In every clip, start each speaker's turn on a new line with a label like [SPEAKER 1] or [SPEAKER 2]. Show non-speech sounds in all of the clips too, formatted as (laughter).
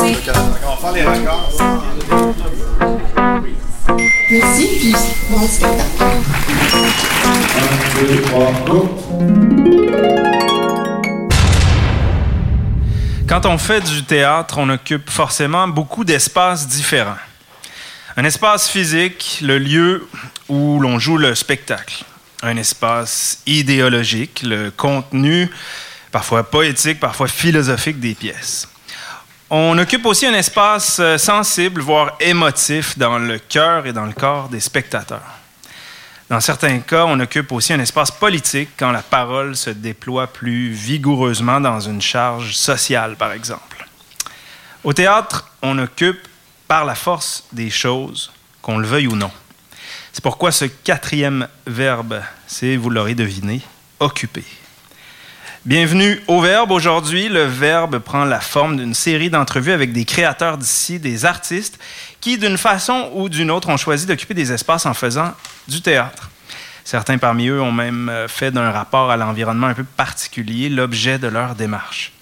[SPEAKER 1] commencer.
[SPEAKER 2] On va faire les records.
[SPEAKER 1] Merci, puis bon spectacle.
[SPEAKER 2] 1, 2, 3, go!
[SPEAKER 3] Quand on fait du théâtre, on occupe forcément beaucoup d'espaces différents. Un espace physique, le lieu où l'on joue le spectacle. Un espace idéologique, le contenu parfois poétique, parfois philosophique des pièces. On occupe aussi un espace euh, sensible, voire émotif, dans le cœur et dans le corps des spectateurs. Dans certains cas, on occupe aussi un espace politique quand la parole se déploie plus vigoureusement dans une charge sociale, par exemple. Au théâtre, on occupe par la force des choses, qu'on le veuille ou non. C'est pourquoi ce quatrième verbe, c'est, vous l'aurez deviné, occuper. Bienvenue au Verbe. Aujourd'hui, le Verbe prend la forme d'une série d'entrevues avec des créateurs d'ici, des artistes, qui, d'une façon ou d'une autre, ont choisi d'occuper des espaces en faisant du théâtre. Certains parmi eux ont même euh, fait d'un rapport à l'environnement un peu particulier l'objet de leur démarche.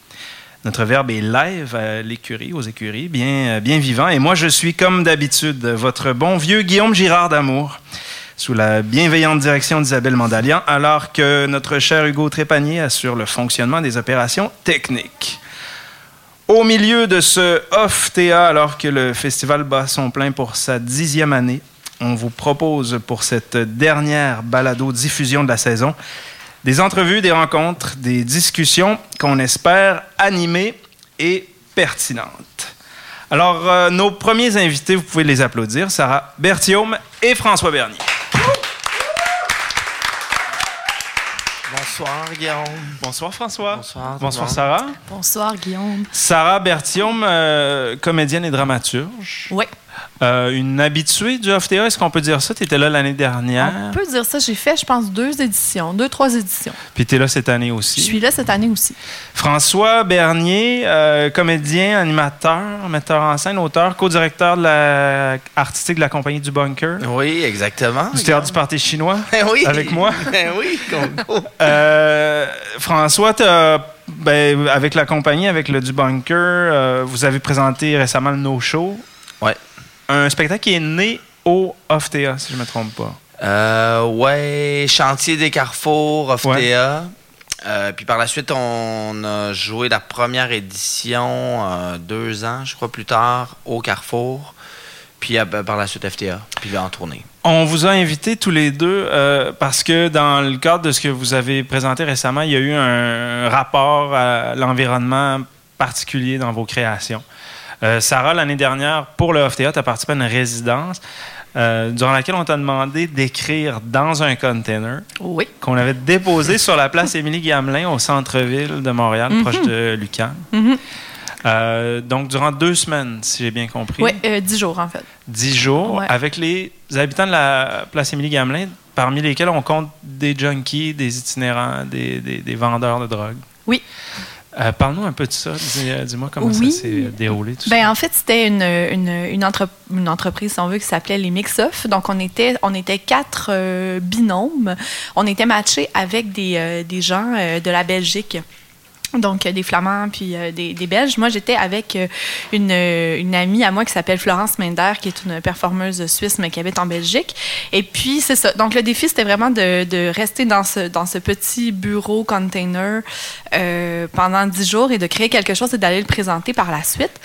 [SPEAKER 3] Notre verbe est live à l'écurie, aux écuries, bien, euh, bien vivant. Et moi, je suis, comme d'habitude, votre bon vieux Guillaume Girard d'Amour sous la bienveillante direction d'Isabelle Mandalian, alors que notre cher Hugo Trépanier assure le fonctionnement des opérations techniques. Au milieu de ce off-TA, alors que le festival bat son plein pour sa dixième année, on vous propose pour cette dernière balado-diffusion de la saison des entrevues, des rencontres, des discussions qu'on espère animées et pertinentes. Alors, euh, nos premiers invités, vous pouvez les applaudir, Sarah Berthiaume et François Bernier.
[SPEAKER 4] Bonsoir Guillaume.
[SPEAKER 3] Bonsoir François.
[SPEAKER 4] Bonsoir.
[SPEAKER 3] Sarah.
[SPEAKER 5] Bonsoir, Guillaume.
[SPEAKER 3] Sarah Berthiaume, euh, comédienne et dramaturge.
[SPEAKER 5] Oui,
[SPEAKER 3] Euh, une habituée du OFTA, est-ce qu'on peut dire ça? Tu étais là l'année dernière,
[SPEAKER 5] on peut dire ça. J'ai fait, je pense, deux éditions, deux, trois éditions.
[SPEAKER 3] puis tu es là cette année aussi.
[SPEAKER 5] Je suis là cette année aussi.
[SPEAKER 3] François Bernier, euh, comédien, animateur, metteur en scène, auteur, co-directeur de la artistique de la compagnie du Bunker,
[SPEAKER 4] Oui, exactement.
[SPEAKER 3] du théâtre du Parti chinois.
[SPEAKER 4] Eh (laughs) oui.
[SPEAKER 3] avec moi. (laughs)
[SPEAKER 4] Eh oui.
[SPEAKER 3] Euh, François, t'as- ben, avec la compagnie, avec le du Bunker, euh, vous avez présenté récemment le No Show.
[SPEAKER 4] Ouais.
[SPEAKER 3] Un spectacle qui est né au OFTA, si je ne me trompe pas.
[SPEAKER 4] Euh, ouais, Chantier des Carrefours, OFTA.
[SPEAKER 3] Ouais.
[SPEAKER 4] Euh, puis par la suite, on a joué la première édition euh, deux ans, je crois, plus tard, au Carrefour. Puis euh, par la suite, FTA. Puis là, en tournée.
[SPEAKER 3] On vous a invités tous les deux euh, parce que dans le cadre de ce que vous avez présenté récemment, il y a eu un rapport à l'environnement particulier dans vos créations. Euh, Sarah, l'année dernière, pour le OFTA, tu as participé à une résidence euh, durant laquelle on t'a demandé d'écrire dans un container
[SPEAKER 5] Oui.
[SPEAKER 3] qu'on avait déposé sur la place Émilie-Gamelin au centre-ville de Montréal, proche de Lucan.
[SPEAKER 5] Mhm.
[SPEAKER 3] Euh, donc, durant deux semaines, si j'ai bien compris
[SPEAKER 5] Oui, euh, dix jours, en fait.
[SPEAKER 3] dix jours
[SPEAKER 5] Ouais.
[SPEAKER 3] avec les habitants de la place Émilie-Gamelin, parmi lesquels on compte des junkies, des itinérants, des, des- des vendeurs de drogue.
[SPEAKER 5] Oui.
[SPEAKER 3] Euh, Parle-nous un peu de ça. Dis- euh, Dis-moi comment
[SPEAKER 5] Oui.
[SPEAKER 3] ça s'est déroulé. Tout
[SPEAKER 5] Ben, en fait, c'était une, une, une, entre- une entreprise, si on veut, qui s'appelait les Mix-Off. Donc, on était, on était quatre euh, binômes. On était matchés avec des, euh, des gens de la Belgique. Donc, euh, des Flamands puis euh, des, des Belges. Moi, j'étais avec euh, une, euh, une amie à moi qui s'appelle Florence Mender, qui est une performeuse suisse, mais qui habite en Belgique. Et puis, c'est ça. Donc, le défi, c'était vraiment de, de rester dans ce, dans ce petit bureau container pendant dix jours et de créer quelque chose et d'aller le présenter par la suite.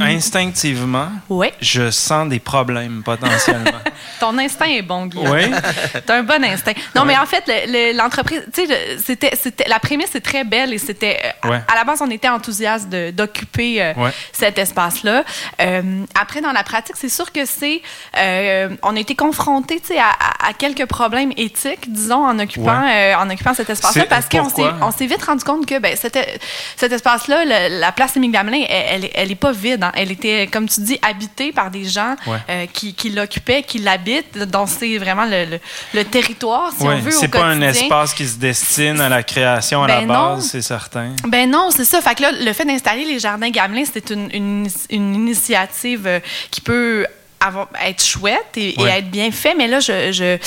[SPEAKER 3] Instinctivement,
[SPEAKER 5] ouais.
[SPEAKER 3] je sens des problèmes potentiellement. (laughs)
[SPEAKER 5] Ton instinct est bon, Guillaume.
[SPEAKER 3] oui. (laughs)
[SPEAKER 5] T'as un bon instinct. Non, mais en fait, le- le- l'entreprise, tu sais, c'était, la prémisse est très belle et c'était, euh,
[SPEAKER 3] Ouais.
[SPEAKER 5] à, à la base, on était enthousiaste de- d'occuper euh,
[SPEAKER 3] Ouais.
[SPEAKER 5] cet espace-là. Euh, après, dans la pratique, c'est sûr que c'est, on a été sais, à, à- quelques problèmes éthiques, disons, en occupant, en occupant cet espace-là,
[SPEAKER 3] C'est-
[SPEAKER 5] parce qu'on s'est,
[SPEAKER 3] pourquoi?
[SPEAKER 5] on s'est vite rendu compte que, ben, c'était, cet espace-là, la place Émile Gamelin, elle, elle, elle est pas vide. hein. Elle était, comme tu dis, habitée par des gens qui, qui l'occupaient, qui l'habitent, dont c'est vraiment le, le- le territoire, si on veut, au
[SPEAKER 3] c'est pas un espace qui se destine à la création à la
[SPEAKER 5] Ben
[SPEAKER 3] base, c'est certain.
[SPEAKER 5] Ben non, c'est ça. Fait que là, le fait d'installer les jardins Gamelin, c'était une, une, une initiative euh, qui peut avoir, être chouette et, être bien fait. Mais là, je, je-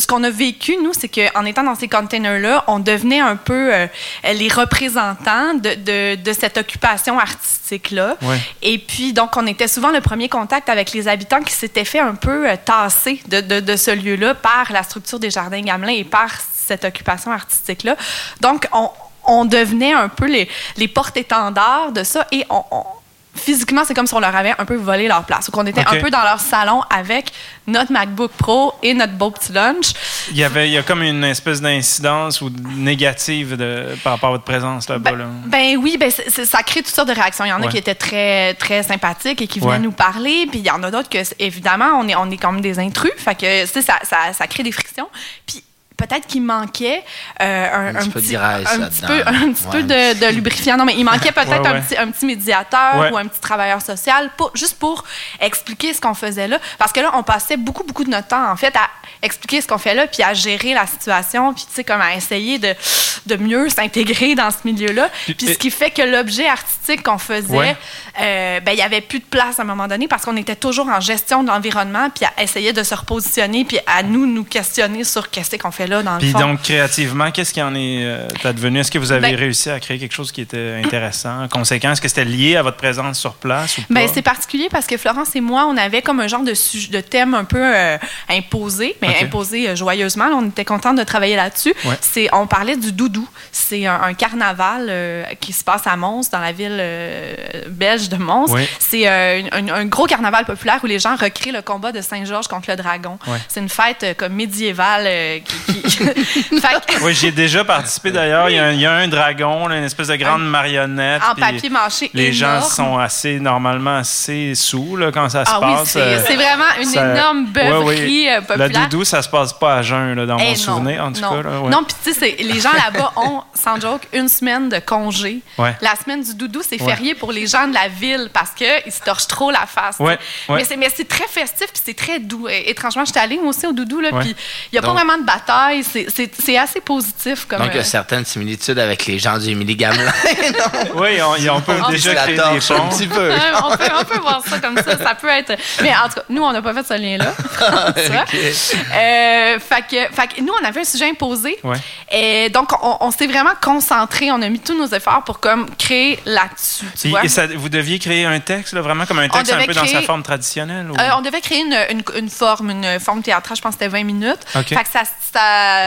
[SPEAKER 5] ce, qu'on a vécu, nous, c'est qu'en étant dans ces containers-là, on devenait un peu euh, les représentants de, de, de cette occupation artistique-là.
[SPEAKER 3] Ouais.
[SPEAKER 5] Et puis, donc, on était souvent le premier contact avec les habitants qui s'étaient fait un peu euh, tasser de, de, de ce lieu-là par la structure des jardins Gamelin et par cette occupation artistique-là. Donc, on, on devenait un peu les, les porte-étendards de ça et on, on- physiquement, c'est comme si on leur avait un peu volé leur place. Ou qu'on était un peu dans leur salon avec notre MacBook Pro et notre beau petit lunch.
[SPEAKER 3] Il y avait, il y a comme une espèce d'incidence ou négative de, par rapport à votre présence là-bas.
[SPEAKER 5] Ben,
[SPEAKER 3] là.
[SPEAKER 5] ben oui, ben ça crée toutes sortes de réactions. Il y en a qui étaient très, très sympathiques et qui venaient
[SPEAKER 3] Ouais.
[SPEAKER 5] nous parler. Puis il y en a d'autres que, évidemment, on est, on est comme des intrus. Fait que, ça, ça, ça crée des frictions. Puis peut-être qu'il manquait euh, un,
[SPEAKER 4] Un petit peu de graisse
[SPEAKER 5] un petit peu, un petit
[SPEAKER 4] Ouais,
[SPEAKER 5] peu
[SPEAKER 4] un
[SPEAKER 5] de, lubrifiant. Non, mais il manquait (laughs) peut-être
[SPEAKER 3] Ouais,
[SPEAKER 5] un, petit, un petit médiateur
[SPEAKER 3] Ouais.
[SPEAKER 5] ou un petit travailleur social, pour, juste pour expliquer ce qu'on faisait là. Parce que là, on passait beaucoup, beaucoup de notre temps, en fait, à expliquer ce qu'on fait là, puis à gérer la situation, puis tu sais, comme à essayer de, de mieux s'intégrer dans ce milieu-là.
[SPEAKER 3] Puis-
[SPEAKER 5] Puis ce qui fait que l'objet artistique qu'on faisait,
[SPEAKER 3] Ouais.
[SPEAKER 5] euh, ben, il n'y avait plus de place à un moment donné parce qu'on était toujours en gestion de l'environnement, puis à essayer de se repositionner, puis à nous, nous questionner sur qu'est-ce qu'on fait là, dans le
[SPEAKER 3] Puis
[SPEAKER 5] fond.
[SPEAKER 3] donc, créativement, qu'est-ce qui en est euh, advenu? Est-ce que vous avez
[SPEAKER 5] Ben-
[SPEAKER 3] réussi à créer quelque chose qui était intéressant, conséquent? Est-ce que c'était lié à votre présence sur place ou?
[SPEAKER 5] Ben, c'est particulier parce que Florence et moi, on avait comme un genre de, thème un peu euh, imposé, mais imposé euh, joyeusement. Là, on était content de travailler là-dessus.
[SPEAKER 3] Ouais.
[SPEAKER 5] C'est, on parlait du doudou. C'est un, un carnaval euh, qui se passe à Mons, dans la ville belge de Mons.
[SPEAKER 3] Ouais.
[SPEAKER 5] C'est un, un gros carnaval populaire où les gens recréent le combat de Saint-Georges contre le dragon.
[SPEAKER 3] Ouais.
[SPEAKER 5] C'est une fête comme médiévale qui... (laughs) que-
[SPEAKER 3] Oui, j'y ai déjà participé d'ailleurs. Il, y a un- il y a un dragon, là, une espèce de grande marionnette.
[SPEAKER 5] en papier mâché
[SPEAKER 3] Les gens sont assez, normalement, assez sous là, quand ça se
[SPEAKER 5] Ah oui,
[SPEAKER 3] passe.
[SPEAKER 5] c'est,
[SPEAKER 3] Euh,
[SPEAKER 5] c'est vraiment une
[SPEAKER 3] ça-
[SPEAKER 5] énorme
[SPEAKER 3] Ouais,
[SPEAKER 5] beuverie
[SPEAKER 3] oui.
[SPEAKER 5] euh, populaire.
[SPEAKER 3] La doudou, ça se passe pas à jeun, là, dans mon
[SPEAKER 5] Eh non,
[SPEAKER 3] souvenir, en tout
[SPEAKER 5] non.
[SPEAKER 3] cas. Là, ouais.
[SPEAKER 5] Non, puis tu sais, les gens là-bas (laughs) ont, sans joke, une semaine de congé.
[SPEAKER 3] Ouais.
[SPEAKER 5] La semaine du doudou, c'est
[SPEAKER 3] Ouais.
[SPEAKER 5] férié pour les gens de la ville parce qu'ils se torchent trop la face.
[SPEAKER 3] Ouais, ouais.
[SPEAKER 5] Mais c'est- très festif puis c'est très doux. Et, étrangement, j'étais allée moi aussi au doudou, là,
[SPEAKER 3] Ouais.
[SPEAKER 5] puis il n'y a pas vraiment de bataille. C'est- assez positif. Comme,
[SPEAKER 4] Donc, il y
[SPEAKER 5] euh,
[SPEAKER 4] a certaines similitudes avec les gens du Émilie Gamelin. (laughs)
[SPEAKER 3] Oui, on, on peut
[SPEAKER 5] Ah,
[SPEAKER 3] déjà créer des
[SPEAKER 4] torche un
[SPEAKER 3] ponts.
[SPEAKER 4] petit peu.
[SPEAKER 5] On, peut, on peut voir ça comme ça. Ça peut être. (laughs) Mais en tout cas, nous, on n'a pas fait ce lien-là. (laughs) Ça. Euh, fait, que, fait que nous, on avait un sujet imposé.
[SPEAKER 3] Ouais.
[SPEAKER 5] Et donc, on, on s'est vraiment concentré. On a mis tous nos efforts pour comme créer là-dessus.
[SPEAKER 3] Et ça- vous deviez créer un texte, là, vraiment comme un texte un peu dans sa forme traditionnelle? ou-
[SPEAKER 5] Euh, on devait créer une, une- une forme, une forme théâtrale, je pense que c'était 20 minutes. Fait que ça, ça-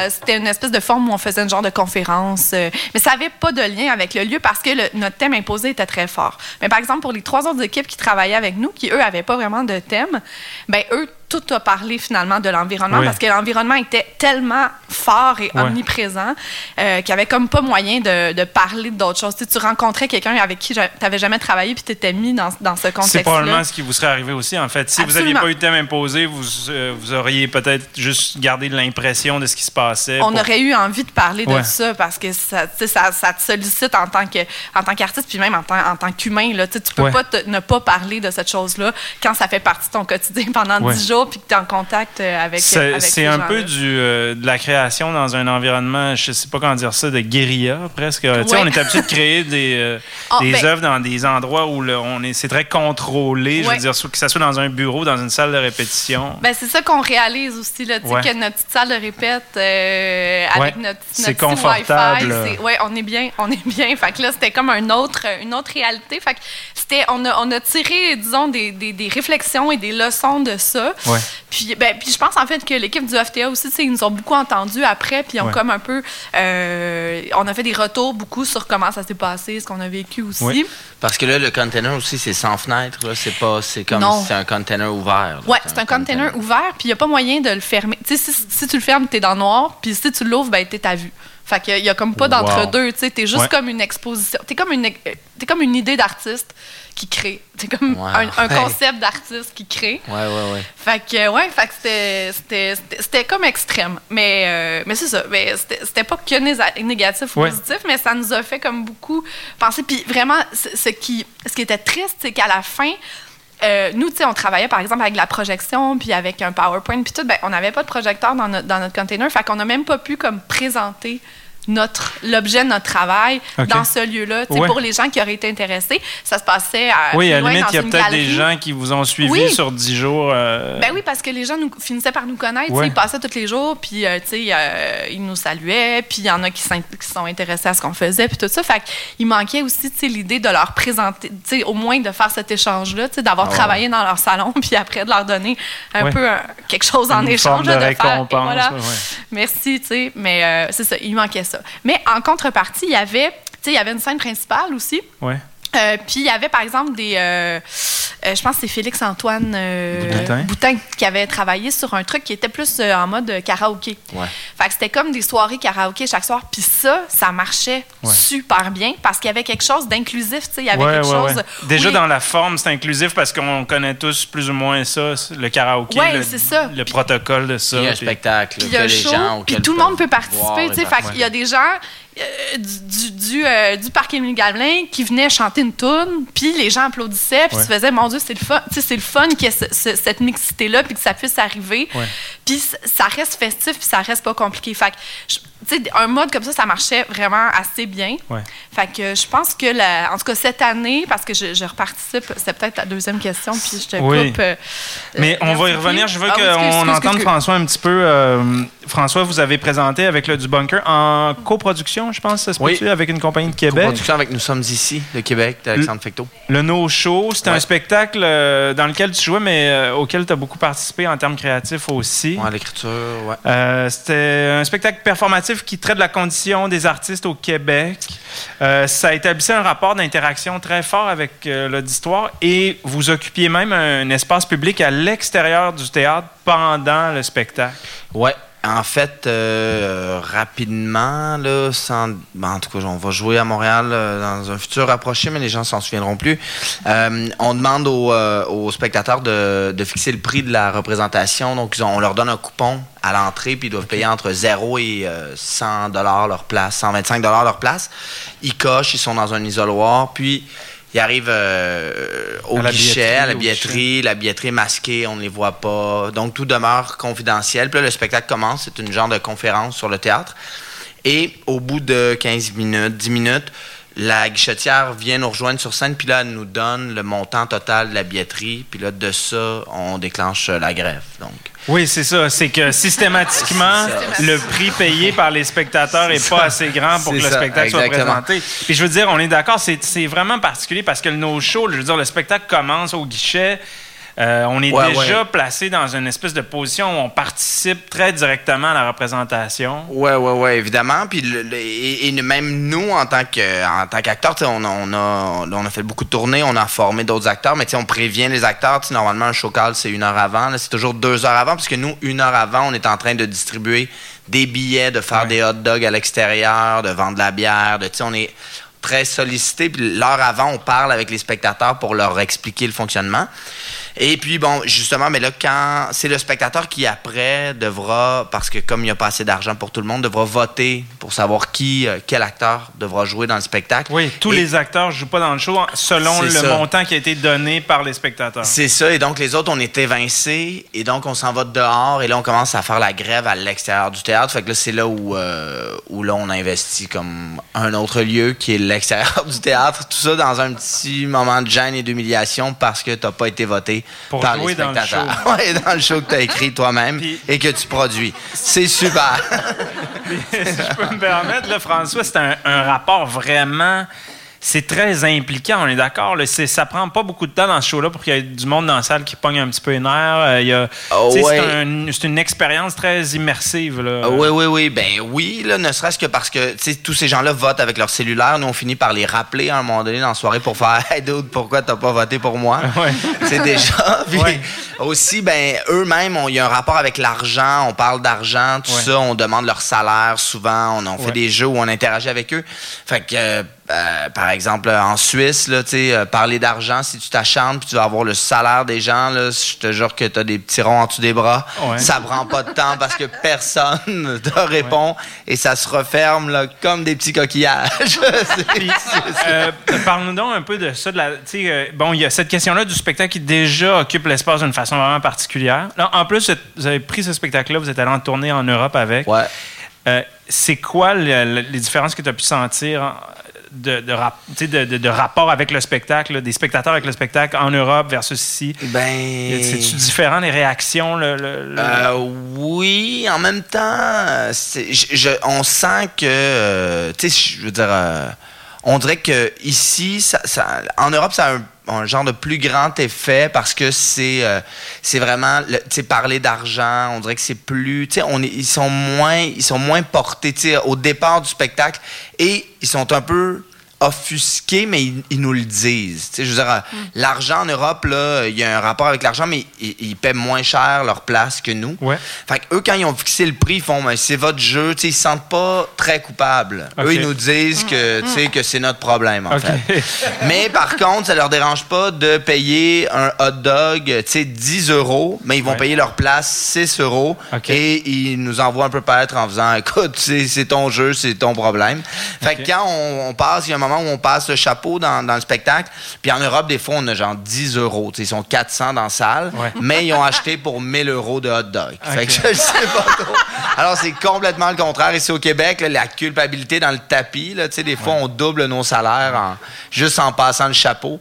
[SPEAKER 5] c'était une espèce de forme où on faisait un genre de conférence. euh, mais ça n'avait pas de lien avec le lieu parce que notre thème imposé était très fort. Mais par exemple, pour les trois autres équipes qui travaillaient avec nous, qui eux n'avaient pas vraiment de thème, ben eux, tout a parlé finalement de l'environnement
[SPEAKER 3] Oui.
[SPEAKER 5] parce que l'environnement était tellement fort et omniprésent euh, qu'il n'y avait comme pas moyen de, de parler d'autres choses. Tu, sais, tu rencontrais quelqu'un avec qui tu n'avais jamais travaillé puis tu étais mis dans, dans ce
[SPEAKER 3] C'est
[SPEAKER 5] contexte-là.
[SPEAKER 3] probablement ce qui vous serait arrivé aussi, en fait. Si vous n'aviez pas eu de thème imposé, vous, euh, vous auriez peut-être juste gardé l'impression de ce qui se passait.
[SPEAKER 5] on
[SPEAKER 3] pour-
[SPEAKER 5] aurait eu envie de parler de ça parce que ça, tu sais, ça, ça te sollicite en tant que en tant qu'artiste puis même en tant, en tant qu'humain là, tu tu peux
[SPEAKER 3] Ouais.
[SPEAKER 5] pas te- ne pas parler de cette chose-là quand ça fait partie de ton quotidien pendant
[SPEAKER 3] Ouais.
[SPEAKER 5] 10 puis que tu es en contact euh, avec
[SPEAKER 3] C'est un peu du, euh, de la création dans un environnement, je sais pas comment dire ça, de guérilla presque.
[SPEAKER 5] Ouais.
[SPEAKER 3] On est habitué de créer des, euh, (laughs)
[SPEAKER 5] Ah,
[SPEAKER 3] des
[SPEAKER 5] ben-
[SPEAKER 3] œuvres dans des endroits où le- on est, c'est très contrôlé. Je veux dire, que ça soit dans un bureau, dans une salle de répétition.
[SPEAKER 5] Ben, c'est ça qu'on réalise aussi, là,
[SPEAKER 3] Ouais.
[SPEAKER 5] que notre petite salle de répète euh, avec notre, notre petit
[SPEAKER 3] confortable.
[SPEAKER 5] Wi-Fi, c'est- ouais, on est bien, on est bien. Fait que là, c'était comme un autre, une autre réalité. Fait que c'était, on a, on a tiré, disons, des, des, des réflexions et des leçons de ça.
[SPEAKER 3] Ouais.
[SPEAKER 5] Puis, ben, puis je pense en fait que l'équipe du FTA aussi, ils nous ont beaucoup entendus après, puis ils ont
[SPEAKER 3] Ouais.
[SPEAKER 5] comme un peu, euh, on a fait des retours beaucoup sur comment ça s'est passé, ce qu'on a vécu aussi.
[SPEAKER 3] Ouais.
[SPEAKER 4] Parce que là, le container aussi, c'est sans fenêtre. là. C'est pas, c'est comme
[SPEAKER 5] Non.
[SPEAKER 4] si c'est un container ouvert. là.
[SPEAKER 5] Ouais, c'est un container ouvert, puis il n'y a pas moyen de le fermer. Tu sais, si, si tu le fermes, tu es dans le noir, puis si tu l'ouvres, ben, tu es à vue. Fait qu'il y a comme pas
[SPEAKER 3] Wow.
[SPEAKER 5] d'entre-deux, tu sais, t'es juste
[SPEAKER 3] Ouais.
[SPEAKER 5] comme une exposition. T'es comme une, t'es comme une idée d'artiste qui crée. T'es comme
[SPEAKER 4] Wow.
[SPEAKER 5] un, un
[SPEAKER 4] Ouais.
[SPEAKER 5] concept d'artiste qui crée.
[SPEAKER 4] Ouais, ouais, ouais.
[SPEAKER 5] Fait que, ouais, fait que c'était, c'était, c'était, c'était comme extrême. Mais, euh, mais c'est ça. Mais c'était, pas que négatif ou
[SPEAKER 3] Ouais.
[SPEAKER 5] positif, mais ça nous a fait comme beaucoup penser. Puis vraiment, ce, ce qui, ce qui était triste, c'est qu'à la fin, euh, nous, tu sais, on travaillait par exemple avec la projection, puis avec un PowerPoint, puis tout. Ben, on n'avait pas de projecteur dans notre, dans notre container. Fait qu'on n'a même pas pu comme présenter notre l'objet de notre travail dans ce lieu-là.
[SPEAKER 3] Ouais.
[SPEAKER 5] Pour les gens qui auraient été intéressés, ça se passait à,
[SPEAKER 3] Oui, à la limite, il y a peut-être des gens qui vous ont suivi
[SPEAKER 5] Oui.
[SPEAKER 3] sur 10 jours. euh,
[SPEAKER 5] Ben oui, parce que les gens nous, finissaient par nous connaître.
[SPEAKER 3] Ouais.
[SPEAKER 5] Ils passaient tous les jours, puis euh, euh, ils nous saluaient, puis il y en a qui, sont intéressés à ce qu'on faisait, puis tout ça. Fait qu'il manquait aussi l'idée de leur présenter, au moins de faire cet échange-là, d'avoir travaillé dans leur salon, (laughs) puis après de leur donner un
[SPEAKER 3] Ouais.
[SPEAKER 5] peu euh, quelque chose en
[SPEAKER 3] Une
[SPEAKER 5] échange
[SPEAKER 3] forme de
[SPEAKER 5] faire.
[SPEAKER 3] récompense,
[SPEAKER 5] voilà.
[SPEAKER 3] ouais.
[SPEAKER 5] Merci, tu sais. Mais euh, c'est ça, il manquait ça. Mais en contrepartie, il y avait, tu y avait une scène principale aussi. Euh, puis il y avait par exemple des. euh, euh, je pense que c'est Félix-Antoine euh,
[SPEAKER 3] Boutin.
[SPEAKER 5] qui avait travaillé sur un truc qui était plus euh, en mode karaoké.
[SPEAKER 4] Ouais.
[SPEAKER 5] Fait que c'était comme des soirées karaoké chaque soir. Puis ça, ça marchait
[SPEAKER 3] Ouais.
[SPEAKER 5] super bien parce qu'il y avait quelque chose d'inclusif. tu sais, Il y avait
[SPEAKER 3] Ouais,
[SPEAKER 5] quelque
[SPEAKER 3] ouais,
[SPEAKER 5] chose.
[SPEAKER 3] Déjà
[SPEAKER 5] les-
[SPEAKER 3] dans la forme, c'est inclusif parce qu'on connaît tous plus ou moins ça, le karaoké,
[SPEAKER 5] Ouais,
[SPEAKER 3] le,
[SPEAKER 5] c'est ça.
[SPEAKER 3] le protocole de ça.
[SPEAKER 4] Il y a un
[SPEAKER 3] puis-
[SPEAKER 4] spectacle.
[SPEAKER 5] Puis il y a un show,
[SPEAKER 4] gens
[SPEAKER 5] puis tout le monde peut participer. tu sais, Fait qu'il y a des gens euh, du, du, euh, du parc Émile Gamelin qui venaient chanter une tune, puis les gens applaudissaient, puis
[SPEAKER 3] Ouais.
[SPEAKER 5] se faisaient, mon Dieu, c'est le fun. C'est le fun qu'il y ait ce- ce- cette mixité-là, puis que ça puisse arriver. Puis ça reste festif, puis ça reste pas compliqué. Fait que, je- tu sais, un mode comme ça, ça marchait vraiment assez bien.
[SPEAKER 3] Ouais.
[SPEAKER 5] Fait que je pense que, la, en tout cas, cette année, parce que je, je reparticipe, c'est peut-être la deuxième question, puis je te
[SPEAKER 3] Oui.
[SPEAKER 5] coupe. euh,
[SPEAKER 3] Mais on va y revenir. Je veux
[SPEAKER 5] Ah
[SPEAKER 3] qu'on entende. François un petit peu. euh, François, vous avez présenté avec le Du Bunker en coproduction, je pense, ça se
[SPEAKER 4] Oui.
[SPEAKER 3] avec une compagnie de Québec?
[SPEAKER 4] Production avec Nous sommes ici, de Québec, d'Alexandre Fecteau.
[SPEAKER 3] Le No Show, c'était un spectacle euh, dans lequel tu jouais, mais euh, auquel tu as beaucoup participé en termes créatifs aussi.
[SPEAKER 4] Ouais, l'écriture, ouais.
[SPEAKER 3] Euh, c'était un spectacle performatif qui traite de la condition des artistes au Québec. Euh, ça établissait un rapport d'interaction très fort avec euh, l'auditoire et vous occupiez même un espace public à l'extérieur du théâtre pendant le spectacle.
[SPEAKER 4] Ouais. En fait, euh, rapidement, là, sans, ben, en tout cas, on va jouer à Montréal euh, dans un futur rapproché, mais les gens s'en souviendront plus. Euh, on demande aux, euh, aux spectateurs de, de fixer le prix de la représentation. Donc, ils ont- on leur donne un coupon à l'entrée, puis ils doivent payer entre 0 et euh, 100 dollars leur place, 125 dollars leur place. Ils cochent, ils sont dans un isoloir, puis ils arrivent euh, au
[SPEAKER 3] À
[SPEAKER 4] guichet, à la billetterie, la billetterie est masquée, on ne les voit pas. Donc, tout demeure confidentiel. Puis là, le spectacle commence. C'est une genre de conférence sur le théâtre. Et au bout de 15 minutes, 10 minutes, la guichetière vient nous rejoindre sur scène, puis là, elle nous donne le montant total de la billetterie. Puis là, de ça, on déclenche euh, la grève. Donc,
[SPEAKER 3] Oui, c'est ça. C'est que systématiquement, le prix payé par les spectateurs n'est pas assez grand pour que le spectacle soit présenté. Puis je veux dire, on est d'accord, c'est c'est vraiment particulier parce que le no-show, je veux dire, le spectacle commence au guichet. Euh, on est
[SPEAKER 4] Ouais,
[SPEAKER 3] déjà
[SPEAKER 4] ouais.
[SPEAKER 3] placé dans une espèce de position où on participe très directement à la représentation.
[SPEAKER 4] Ouais, ouais, ouais, évidemment. Puis le- le- et, et même nous, en tant qu'acteurs, on, a- on a on a fait beaucoup de tournées, on a formé d'autres acteurs, mais on prévient les acteurs. Normalement, un show call, c'est une heure avant. C'est toujours deux heures avant, parce que nous, une heure avant, on est en train de distribuer des billets, de faire
[SPEAKER 3] Ouais.
[SPEAKER 4] des hot dogs à l'extérieur, de vendre de la bière. De, on est très sollicité. Puis l'heure avant, on parle avec les spectateurs pour leur expliquer le fonctionnement. Et puis, bon, justement, mais là, quand c'est le spectateur qui, après, devra, parce que comme il n'y a pas assez d'argent pour tout le monde, devra voter pour savoir qui, euh, quel acteur devra jouer dans le spectacle.
[SPEAKER 3] Oui, tous
[SPEAKER 4] Et-
[SPEAKER 3] les acteurs ne jouent pas dans le show selon
[SPEAKER 4] C'est
[SPEAKER 3] le
[SPEAKER 4] ça.
[SPEAKER 3] montant qui a été donné par les spectateurs.
[SPEAKER 4] C'est ça, et donc les autres, on est évincés, et donc on s'en va dehors, et là on commence à faire la grève à l'extérieur du théâtre. Fait que là, c'est là où, euh, où là, on investit comme un autre lieu qui est l'extérieur (laughs) du théâtre. Tout ça dans un petit moment de gêne et d'humiliation parce que t'as pas été voté
[SPEAKER 3] Pour
[SPEAKER 4] par
[SPEAKER 3] jouer
[SPEAKER 4] les
[SPEAKER 3] dans le
[SPEAKER 4] spectateurs. (laughs) Ouais, dans le show que t'as écrit toi-même
[SPEAKER 3] Puis-
[SPEAKER 4] et que tu produis. C'est super. (laughs)
[SPEAKER 3] si je peux me permettre, là, François, c'est un, un rapport vraiment. C'est très impliquant, on est d'accord. Ça prend pas beaucoup de temps dans ce show-là pour qu'il y ait du monde dans la salle qui pogne un petit peu les nerfs. Euh, il y a-
[SPEAKER 4] Oh,
[SPEAKER 3] tu sais,
[SPEAKER 4] ouais.
[SPEAKER 3] C'est un- c'est une expérience très immersive. Là.
[SPEAKER 4] Ah oui, oui, oui. Ben oui, là, ne serait-ce que parce que tous ces gens-là votent avec leur cellulaire. Nous, on finit par les rappeler à un moment donné dans la soirée pour faire (laughs) Hey, dude, pourquoi t'as pas voté pour moi? (laughs)
[SPEAKER 3] Ouais.
[SPEAKER 4] C'est déjà. (laughs) Puis
[SPEAKER 3] Ouais.
[SPEAKER 4] aussi, ben, eux-mêmes, il y a un rapport avec l'argent. On parle d'argent, tout ça. On demande leur salaire souvent. On, on fait des jeux où on interagit avec eux. Fait que, euh, euh, par exemple, en Suisse, là, tu euh, parler d'argent, si tu t'acharnes puis tu vas avoir le salaire des gens, là, je te jure que t'as des petits ronds en dessous des bras.
[SPEAKER 3] Ouais.
[SPEAKER 4] Ça prend pas de temps parce que personne ne (laughs) te répond et ça se referme là, comme des petits coquillages. (laughs)
[SPEAKER 3] Euh, Parle-nous donc un peu de ça. De la, tu euh, bon, il y a cette question-là du spectacle qui déjà occupe l'espace d'une façon vraiment particulière. Là, en plus, vous avez pris ce spectacle-là, vous êtes allé en tournée en Europe avec.
[SPEAKER 4] ouais.
[SPEAKER 3] Euh, c'est quoi le- le- les différences que tu as pu sentir en- de, de, rap- de- de- rapport avec le spectacle, des spectateurs avec le spectacle en Europe versus ici?
[SPEAKER 4] Ben.
[SPEAKER 3] C'est-tu différent, les réactions? Le, le- le-
[SPEAKER 4] Euh, oui, en même temps, je- on sent que, euh, tu sais, je veux dire, euh, on dirait que ici, ça, ça- en Europe, ça a un, un genre de plus grand effet parce que c'est, euh, c'est vraiment, tu sais, parler d'argent. On dirait que c'est plus, tu sais, on ils sont moins, ils sont moins portés, tu sais, au départ du spectacle et ils sont un peu offusqués, mais ils, ils nous le disent. Tu sais, je veux dire, euh, l'argent en Europe, là, il y a un rapport avec l'argent, mais ils, ils paient moins cher leur place que nous.
[SPEAKER 3] Ouais.
[SPEAKER 4] Fait que eux, quand ils ont fixé le prix, ils font, c'est votre jeu, tu sais, ils se sentent pas très coupables. Eux, ils nous disent que, tu sais, que c'est notre problème, en fait. (laughs) Mais par contre, ça leur dérange pas de payer un hot dog, tu sais, 10 euros, mais ils vont
[SPEAKER 3] Ouais.
[SPEAKER 4] payer leur place 6 euros et ils nous envoient un peu paître en faisant, (laughs) écoute, c'est ton jeu, c'est ton problème. Fait que quand on, on passe, il y a un moment où on passe le chapeau dans, dans le spectacle, puis en Europe, des fois, on a genre 10 euros, ils sont 400 dans la salle,
[SPEAKER 3] Ouais.
[SPEAKER 4] mais ils ont acheté pour 1000 euros de hot dog. Fait que je le sais pas trop. Alors, c'est complètement le contraire. Ici au Québec, là, la culpabilité dans le tapis, là, des fois, on double nos salaires en, juste en passant le chapeau.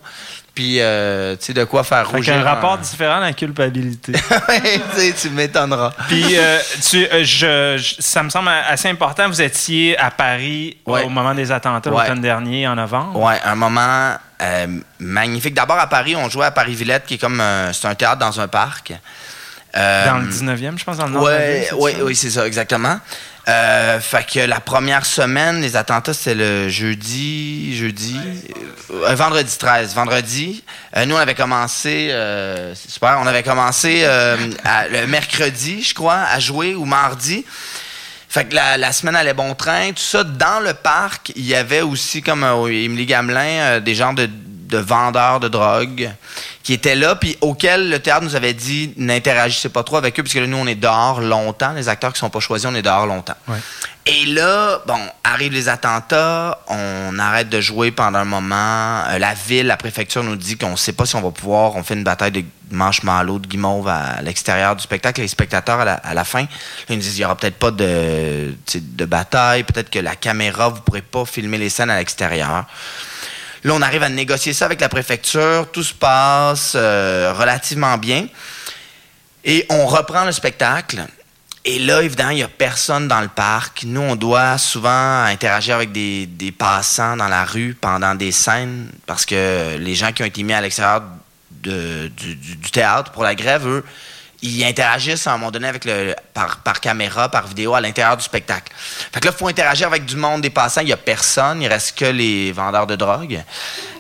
[SPEAKER 4] Puis, euh, tu sais, de quoi faire
[SPEAKER 3] Fait
[SPEAKER 4] rougir.
[SPEAKER 3] rapport
[SPEAKER 4] un-
[SPEAKER 3] différent à la culpabilité. (laughs)
[SPEAKER 4] Ouais, tu sais, tu m'étonneras.
[SPEAKER 3] Puis, euh, tu, euh, je, je- ça me semble assez important. Vous étiez à Paris
[SPEAKER 4] Ouais.
[SPEAKER 3] au moment des attentats
[SPEAKER 4] Ouais.
[SPEAKER 3] l'automne dernier, en novembre.
[SPEAKER 4] Ouais, un moment euh, magnifique. D'abord à Paris, on jouait à Paris-Villette, qui est comme euh, c'est un théâtre dans un parc.
[SPEAKER 3] Dans le 19e, je pense, dans le nord ça?
[SPEAKER 4] oui, c'est ça, exactement. Euh, fait que la première semaine, les attentats, c'était le jeudi, jeudi, euh, vendredi 13. Vendredi, euh, nous, on avait commencé, euh, c'est super, on avait commencé euh, à- le mercredi, je crois, à jouer, ou mardi. Fait que la, semaine allait bon train, tout ça. Dans le parc, il y avait aussi, comme Émilie Gamelin, des genres de, de vendeurs de drogue qui étaient là, puis auxquels le théâtre nous avait dit n'interagissez pas trop avec eux, parce que là, nous, on est dehors longtemps. Les acteurs qui sont pas choisis, on est dehors longtemps.
[SPEAKER 3] Ouais.
[SPEAKER 4] Et là, bon, arrivent les attentats, on arrête de jouer pendant un moment. Euh, la ville, la préfecture nous dit qu'on sait pas si on va pouvoir. On fait une bataille de marshmallow, de guimauve à l'extérieur du spectacle. Les spectateurs, à la, à la fin, là, ils nous disent il y aura peut-être pas de, de bataille, peut-être que la caméra, vous pourrez pas filmer les scènes à l'extérieur. Là, on arrive à négocier ça avec la préfecture. Tout se passe euh, relativement bien. Et on reprend le spectacle. Et là, évidemment, il n'y a personne dans le parc. Nous, on doit souvent interagir avec des, passants dans la rue pendant des scènes parce que les gens qui ont été mis à l'extérieur du théâtre pour la grève, eux, ils interagissent à un moment donné avec le, par, par caméra, par vidéo à l'intérieur du spectacle. Fait que là, il faut interagir avec du monde des passants. Il n'y a personne. Il reste que les vendeurs de drogue.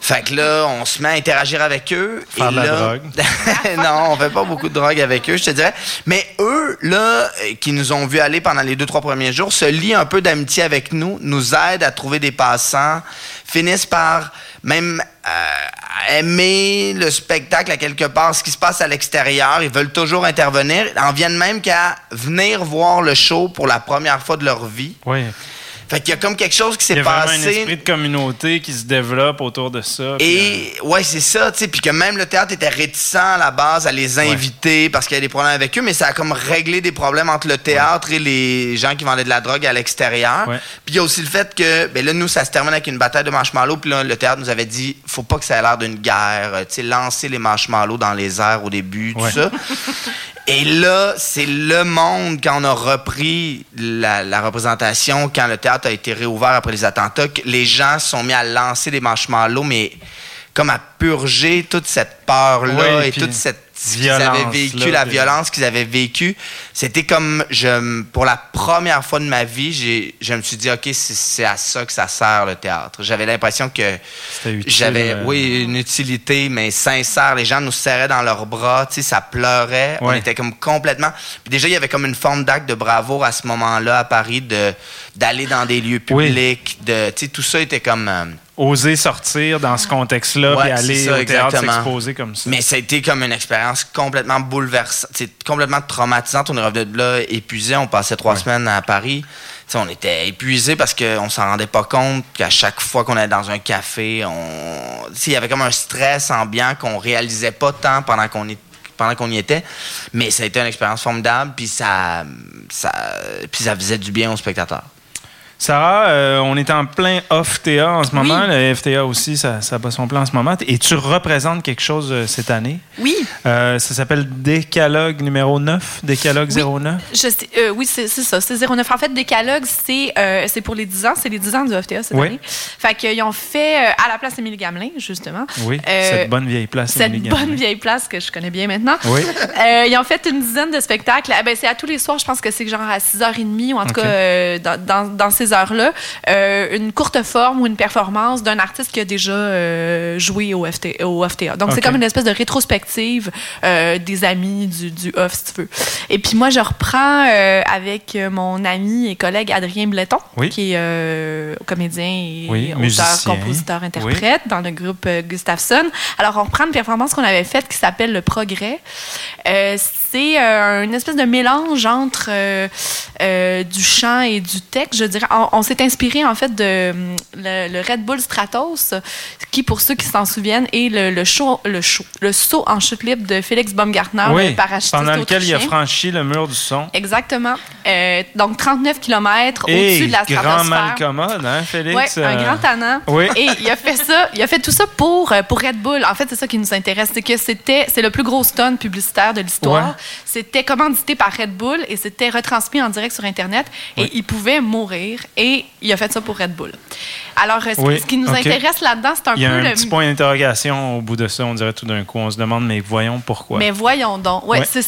[SPEAKER 4] Fait que là, on se met à interagir avec eux.
[SPEAKER 3] Faire de la
[SPEAKER 4] là-
[SPEAKER 3] drogue. (laughs)
[SPEAKER 4] non, on fait pas beaucoup de drogue avec eux, je te dirais. Mais eux, là, euh, qui nous ont vu aller pendant les deux, trois premiers jours, se lient un peu d'amitié avec nous, nous aident à trouver des passants, finissent par même euh, aimer le spectacle à quelque part, ce qui se passe à l'extérieur. Ils veulent toujours intervenir. Ils en viennent même qu'à venir voir le show pour la première fois de leur vie.
[SPEAKER 3] Oui.
[SPEAKER 4] Fait qu'il y a comme quelque chose qui
[SPEAKER 3] Il y
[SPEAKER 4] s'est
[SPEAKER 3] a vraiment un
[SPEAKER 4] passé.
[SPEAKER 3] esprit de communauté qui se développe autour de ça. puis,
[SPEAKER 4] Et ouais, c'est ça, tu sais, puis que même le théâtre était réticent à la base à les inviter parce qu'il y a des problèmes avec eux, mais ça a comme réglé des problèmes entre le théâtre et les gens qui vendaient de la drogue à l'extérieur.
[SPEAKER 3] Ouais.
[SPEAKER 4] Puis il y a aussi le fait que, ben là, nous, ça se termine avec une bataille de marshmallows, puis là, le théâtre nous avait dit, faut pas que ça ait l'air d'une guerre, euh, tu sais, lancer les marshmallows dans les airs au début, tout ça. (laughs) Et là, c'est le monde, quand on a repris la, la représentation, quand le théâtre a été réouvert après les attentats, que les gens sont mis à lancer des marshmallows, mais comme à purger toute cette peur-là et
[SPEAKER 3] puis
[SPEAKER 4] toute cette ce qu'ils avaient vécu,
[SPEAKER 3] là,
[SPEAKER 4] la violence qu'ils avaient vécue. C'était comme, je, pour la première fois de ma vie, j'ai, je me suis dit, OK, c'est, à ça que ça sert le théâtre. J'avais l'impression que j'avais,
[SPEAKER 3] euh,
[SPEAKER 4] oui, une utilité, mais sincère. Les gens nous serraient dans leurs bras, tu sais, ça pleurait. On était comme complètement. Puis déjà, il y avait comme une forme d'acte de bravoure à ce moment-là à Paris, de d'aller dans des lieux
[SPEAKER 3] Oui.
[SPEAKER 4] publics, de, tu sais, tout ça était comme. euh,
[SPEAKER 3] Oser sortir dans ce contexte-là
[SPEAKER 4] Ouais,
[SPEAKER 3] puis aller
[SPEAKER 4] ça,
[SPEAKER 3] au théâtre s'exposer comme ça.
[SPEAKER 4] Mais ça a été comme une expérience complètement bouleversante, complètement traumatisante. On est revenu de là épuisé. On passait trois semaines à Paris. On était épuisé parce qu'on s'en rendait pas compte qu'à chaque fois qu'on allait dans un café, on, il y avait comme un stress ambiant qu'on réalisait pas tant pendant qu'on pendant qu'on y était. Mais ça a été une expérience formidable. Puis ça, ça, puis ça faisait du bien aux spectateurs.
[SPEAKER 3] Sarah, euh, on est en plein off-TA en ce moment.
[SPEAKER 5] Oui.
[SPEAKER 3] Le FTA aussi, ça, ça bat son plan en ce moment. Et tu représentes quelque chose euh, cette année?
[SPEAKER 5] Oui,
[SPEAKER 3] Euh, ça s'appelle Décalogue numéro 9, Décalogue
[SPEAKER 5] Oui.
[SPEAKER 3] 09.
[SPEAKER 5] je sais, euh, oui c'est ça, c'est 09. En fait, Décalogue, c'est c'est pour les 10 ans, c'est les 10 ans du FTA cette
[SPEAKER 3] Oui.
[SPEAKER 5] année. Fait qu'ils ont fait à la place Émilie Gamelin, justement.
[SPEAKER 3] Oui, cette bonne vieille place.
[SPEAKER 5] Cette
[SPEAKER 3] Émilie
[SPEAKER 5] bonne
[SPEAKER 3] Gamelin.
[SPEAKER 5] vieille place que je connais bien maintenant.
[SPEAKER 3] Oui.
[SPEAKER 5] Ils ont fait une dizaine de spectacles. Eh ben, c'est à tous les soirs, je pense que c'est genre à 6h30 ou en tout cas dans, dans- dans ces heures-là. euh, une courte forme ou une performance d'un artiste qui a déjà euh, joué au, FT, au FTA. Donc, c'est comme une espèce de rétrospective euh, des amis du, du off, si tu veux. Et puis moi, je reprends avec mon ami et collègue Adrien Bleton,
[SPEAKER 3] Oui.
[SPEAKER 5] qui est comédien et
[SPEAKER 3] Oui,
[SPEAKER 5] auteur,
[SPEAKER 3] musicien.
[SPEAKER 5] compositeur, interprète dans le groupe Gustafsson. Alors, on reprend une performance qu'on avait faite qui s'appelle Le Progrès. C'est euh, une espèce de mélange entre euh, euh, du chant et du texte, je dirais. On, on s'est inspiré, en fait, de hum, le, le Red Bull Stratos, qui, pour ceux qui s'en souviennent, est le, le show, le show, le saut en chute libre de Félix Baumgartner,
[SPEAKER 3] oui,
[SPEAKER 5] le parachutiste
[SPEAKER 3] pendant lequel il a franchi le mur du son.
[SPEAKER 5] Exactement. Donc, 39 km au-dessus de la
[SPEAKER 3] grand
[SPEAKER 5] stratosphère.
[SPEAKER 3] malcommode, hein, Félix?
[SPEAKER 5] Oui, un grand tannant.
[SPEAKER 3] oui.
[SPEAKER 5] Et il a fait ça, il a fait tout ça pour, pour Red Bull. En fait, c'est ça qui nous intéresse, c'est que c'était c'est le plus gros stunt publicitaire de l'histoire.
[SPEAKER 3] Ouais.
[SPEAKER 5] C'était commandité par Red Bull et c'était retransmis en direct sur Internet
[SPEAKER 3] Oui.
[SPEAKER 5] et il pouvait mourir et il a fait ça pour Red Bull. Alors, ce,
[SPEAKER 3] Oui,
[SPEAKER 5] ce qui nous intéresse là-dedans, c'est un
[SPEAKER 3] Il y a
[SPEAKER 5] peu
[SPEAKER 3] un
[SPEAKER 5] le...
[SPEAKER 3] petit point d'interrogation au bout de ça, on dirait tout d'un coup. On se demande, mais voyons pourquoi.
[SPEAKER 5] Mais voyons donc. Ouais,
[SPEAKER 3] Ouais.
[SPEAKER 5] c'est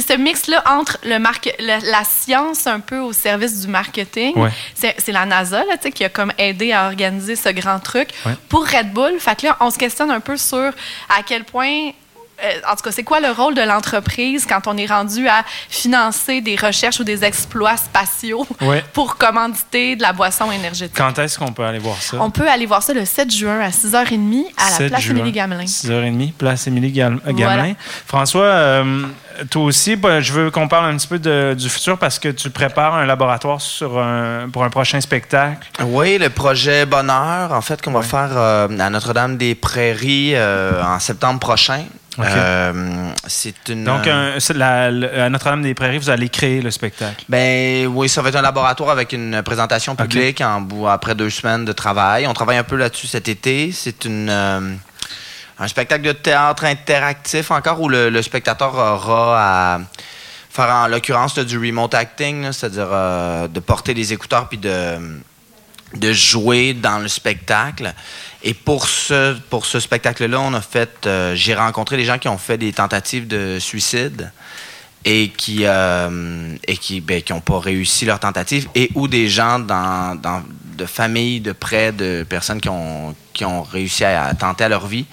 [SPEAKER 5] ce mix-là entre le marque, la, la science un peu au service du marketing.
[SPEAKER 3] Ouais.
[SPEAKER 5] C'est la NASA là, qui a comme aidé à organiser ce grand truc pour Red Bull. Fait que là, on se questionne un peu sur à quel point. Euh, en tout cas, c'est quoi le rôle de l'entreprise quand on est rendu à financer des recherches ou des exploits spatiaux (laughs)
[SPEAKER 3] Ouais.
[SPEAKER 5] pour commanditer de la boisson énergétique?
[SPEAKER 3] Quand est-ce qu'on peut aller voir ça?
[SPEAKER 5] On peut aller voir ça le 7 juin à 6h30 à la
[SPEAKER 3] 7
[SPEAKER 5] place
[SPEAKER 3] juin,
[SPEAKER 5] Émilie Gamelin.
[SPEAKER 3] 6h30, place Émilie Gal- Gamelin.
[SPEAKER 5] Voilà.
[SPEAKER 3] François, euh, toi aussi, bah, je veux qu'on parle un petit peu de- du futur parce que tu prépares un laboratoire sur un- pour un prochain spectacle.
[SPEAKER 4] Oui, le projet Bonheur, en fait, qu'on va faire euh, à Notre-Dame-des-Prairies euh, en septembre prochain. Euh, c'est une.
[SPEAKER 3] Donc,
[SPEAKER 4] euh,
[SPEAKER 3] un- la- le- à Notre-Dame-des-Prairies, vous allez créer le spectacle.
[SPEAKER 4] Ben oui, ça va être un laboratoire avec une présentation publique en bout après deux semaines de travail. On travaille un peu là-dessus cet été. C'est une euh, un spectacle de théâtre interactif encore où le, le spectateur aura à faire en l'occurrence du remote acting, c'est-à-dire euh, de porter les écouteurs puis de de jouer dans le spectacle. Et pour ce, pour ce spectacle-là, on a fait, euh, j'ai rencontré des gens qui ont fait des tentatives de suicide et qui euh, et qui ben, qui n'ont pas réussi leur tentative et ou des gens dans, dans de familles de près de personnes qui ont qui ont réussi à, tenter à leur vie.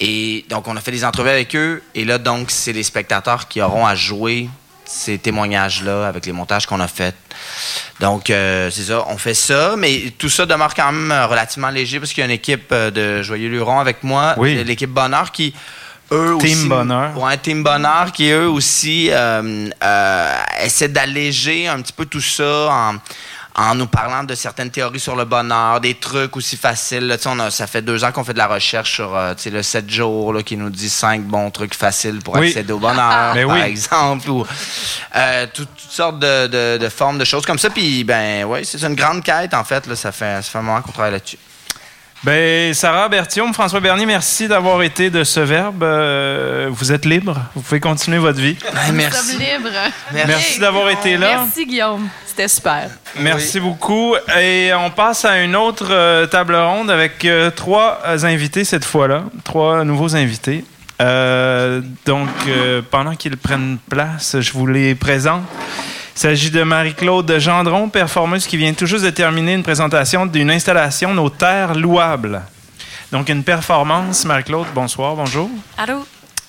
[SPEAKER 4] Et donc on a fait des entrevues avec eux et là donc c'est les spectateurs qui auront à jouer ces témoignages là avec les montages qu'on a faits donc euh, c'est ça on fait ça mais tout ça demeure quand même euh, relativement léger parce qu'il y a une équipe euh, de Joyeux Luron avec moi
[SPEAKER 3] Oui.
[SPEAKER 4] l'équipe Bonheur qui eux
[SPEAKER 3] Team
[SPEAKER 4] aussi,
[SPEAKER 3] Bonheur.
[SPEAKER 4] Ouais, Team Bonheur qui eux aussi euh, euh, essaient d'alléger un petit peu tout ça en, en nous parlant de certaines théories sur le bonheur, des trucs aussi faciles. là. Tu sais, on a- ça fait deux ans qu'on fait de la recherche sur euh, le 7 jours là, qui nous dit cinq bons trucs faciles pour
[SPEAKER 3] Oui.
[SPEAKER 4] accéder au bonheur, (laughs)
[SPEAKER 3] Ben
[SPEAKER 4] par
[SPEAKER 3] oui.
[SPEAKER 4] exemple. Ou, euh, tout- toutes sortes de, de- de formes de choses comme ça. Puis, ben, ouais, c'est une grande quête, en fait. Là, ça, fait, ça fait un moment qu'on travaille là-dessus.
[SPEAKER 3] Ben, Sarah Berthiaume, François Bernier, merci d'avoir été de ce verbe. Euh, vous êtes libre. Vous pouvez continuer votre vie.
[SPEAKER 4] Ben,
[SPEAKER 5] Nous
[SPEAKER 4] merci.
[SPEAKER 5] sommes libres.
[SPEAKER 3] Merci d'avoir été là.
[SPEAKER 5] Merci, Guillaume. C'était super.
[SPEAKER 3] Merci beaucoup. Et on passe à une autre euh, table ronde avec euh, trois invités cette fois-là, trois nouveaux invités. Euh, donc, euh, pendant qu'ils prennent place, je vous les présente. Il s'agit de Marie-Claude Gendron, performeuse qui vient tout juste de terminer une présentation d'une installation Nos Terres Louables. Donc, une performance. Marie-Claude, bonsoir, bonjour.
[SPEAKER 6] Allô?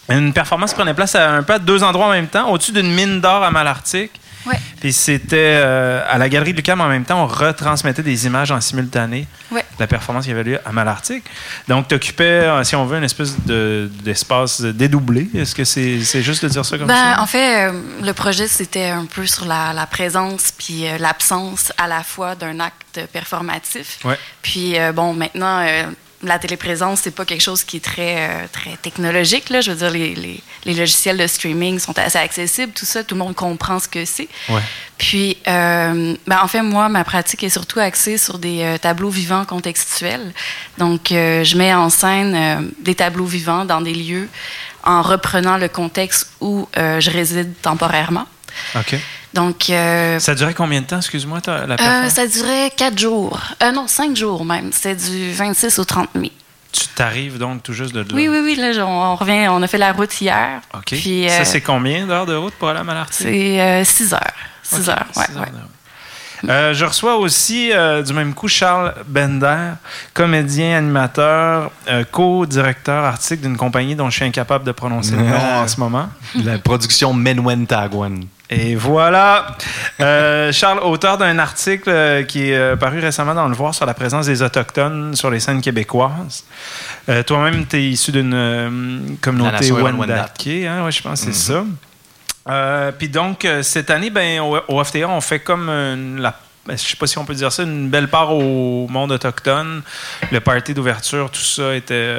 [SPEAKER 3] Une performance qui prenait place à un peu à deux endroits en même temps, au-dessus d'une mine d'or à Malartic.
[SPEAKER 6] Ouais.
[SPEAKER 3] Puis c'était euh, à la Galerie de Lucam en même temps, on retransmettait des images en simultané
[SPEAKER 6] Ouais.
[SPEAKER 3] La performance qui avait lieu à Malartic. Donc, tu occupais, si on veut, une espèce de- d'espace dédoublé. Est-ce que c'est c'est juste de dire ça comme
[SPEAKER 6] Ben,
[SPEAKER 3] ça?
[SPEAKER 6] en fait, euh, le projet, c'était un peu sur la, la présence puis euh, l'absence à la fois d'un acte performatif.
[SPEAKER 3] Ouais.
[SPEAKER 6] Puis, euh, bon, maintenant, euh, la téléprésence, c'est pas quelque chose qui est très, euh, très technologique. Là. Je veux dire, les, les, les logiciels de streaming sont assez accessibles, tout ça, tout le monde comprend ce que c'est.
[SPEAKER 3] Ouais.
[SPEAKER 6] Puis, euh, ben, en fait, moi, ma pratique est surtout axée sur des euh, tableaux vivants contextuels. Donc, je mets en scène des tableaux vivants dans des lieux en reprenant le contexte où je réside temporairement.
[SPEAKER 3] OK.
[SPEAKER 6] Donc, euh,
[SPEAKER 3] Ça durait combien de temps, excuse-moi, la
[SPEAKER 6] euh,
[SPEAKER 3] performance?
[SPEAKER 6] ça durait quatre jours. Euh, non, cinq jours même. C'est du 26 au 30 mai.
[SPEAKER 3] Tu t'arrives donc tout juste de là?
[SPEAKER 6] Oui, oui, oui. Là, on, on revient. On a fait la route hier.
[SPEAKER 3] OK.
[SPEAKER 6] Puis, euh,
[SPEAKER 3] Ça, c'est combien d'heures de route pour aller à Malartic?
[SPEAKER 6] c'est 6 heures. 6
[SPEAKER 3] Ok,
[SPEAKER 6] heures, ouais,
[SPEAKER 3] six heures
[SPEAKER 6] ouais.
[SPEAKER 3] Euh, je reçois aussi euh, du même coup Charles Bender, comédien, animateur, euh, co-directeur artistique d'une compagnie dont je suis incapable de prononcer le nom (laughs) en ce moment.
[SPEAKER 7] La production Menwen Tagwan.
[SPEAKER 3] Et voilà. Euh, Charles, auteur d'un article euh, qui est euh, paru récemment dans Le Voir sur la présence des Autochtones sur les scènes québécoises. Euh, Toi-même, tu es issu d'une euh, communauté. Wendat. Hein? Ouais, je pense que c'est ça. Euh, Puis donc, cette année, ben, au, au FTA, on fait comme une- la ben, je sais pas si on peut dire ça, une belle part au monde autochtone. Le party d'ouverture, tout ça était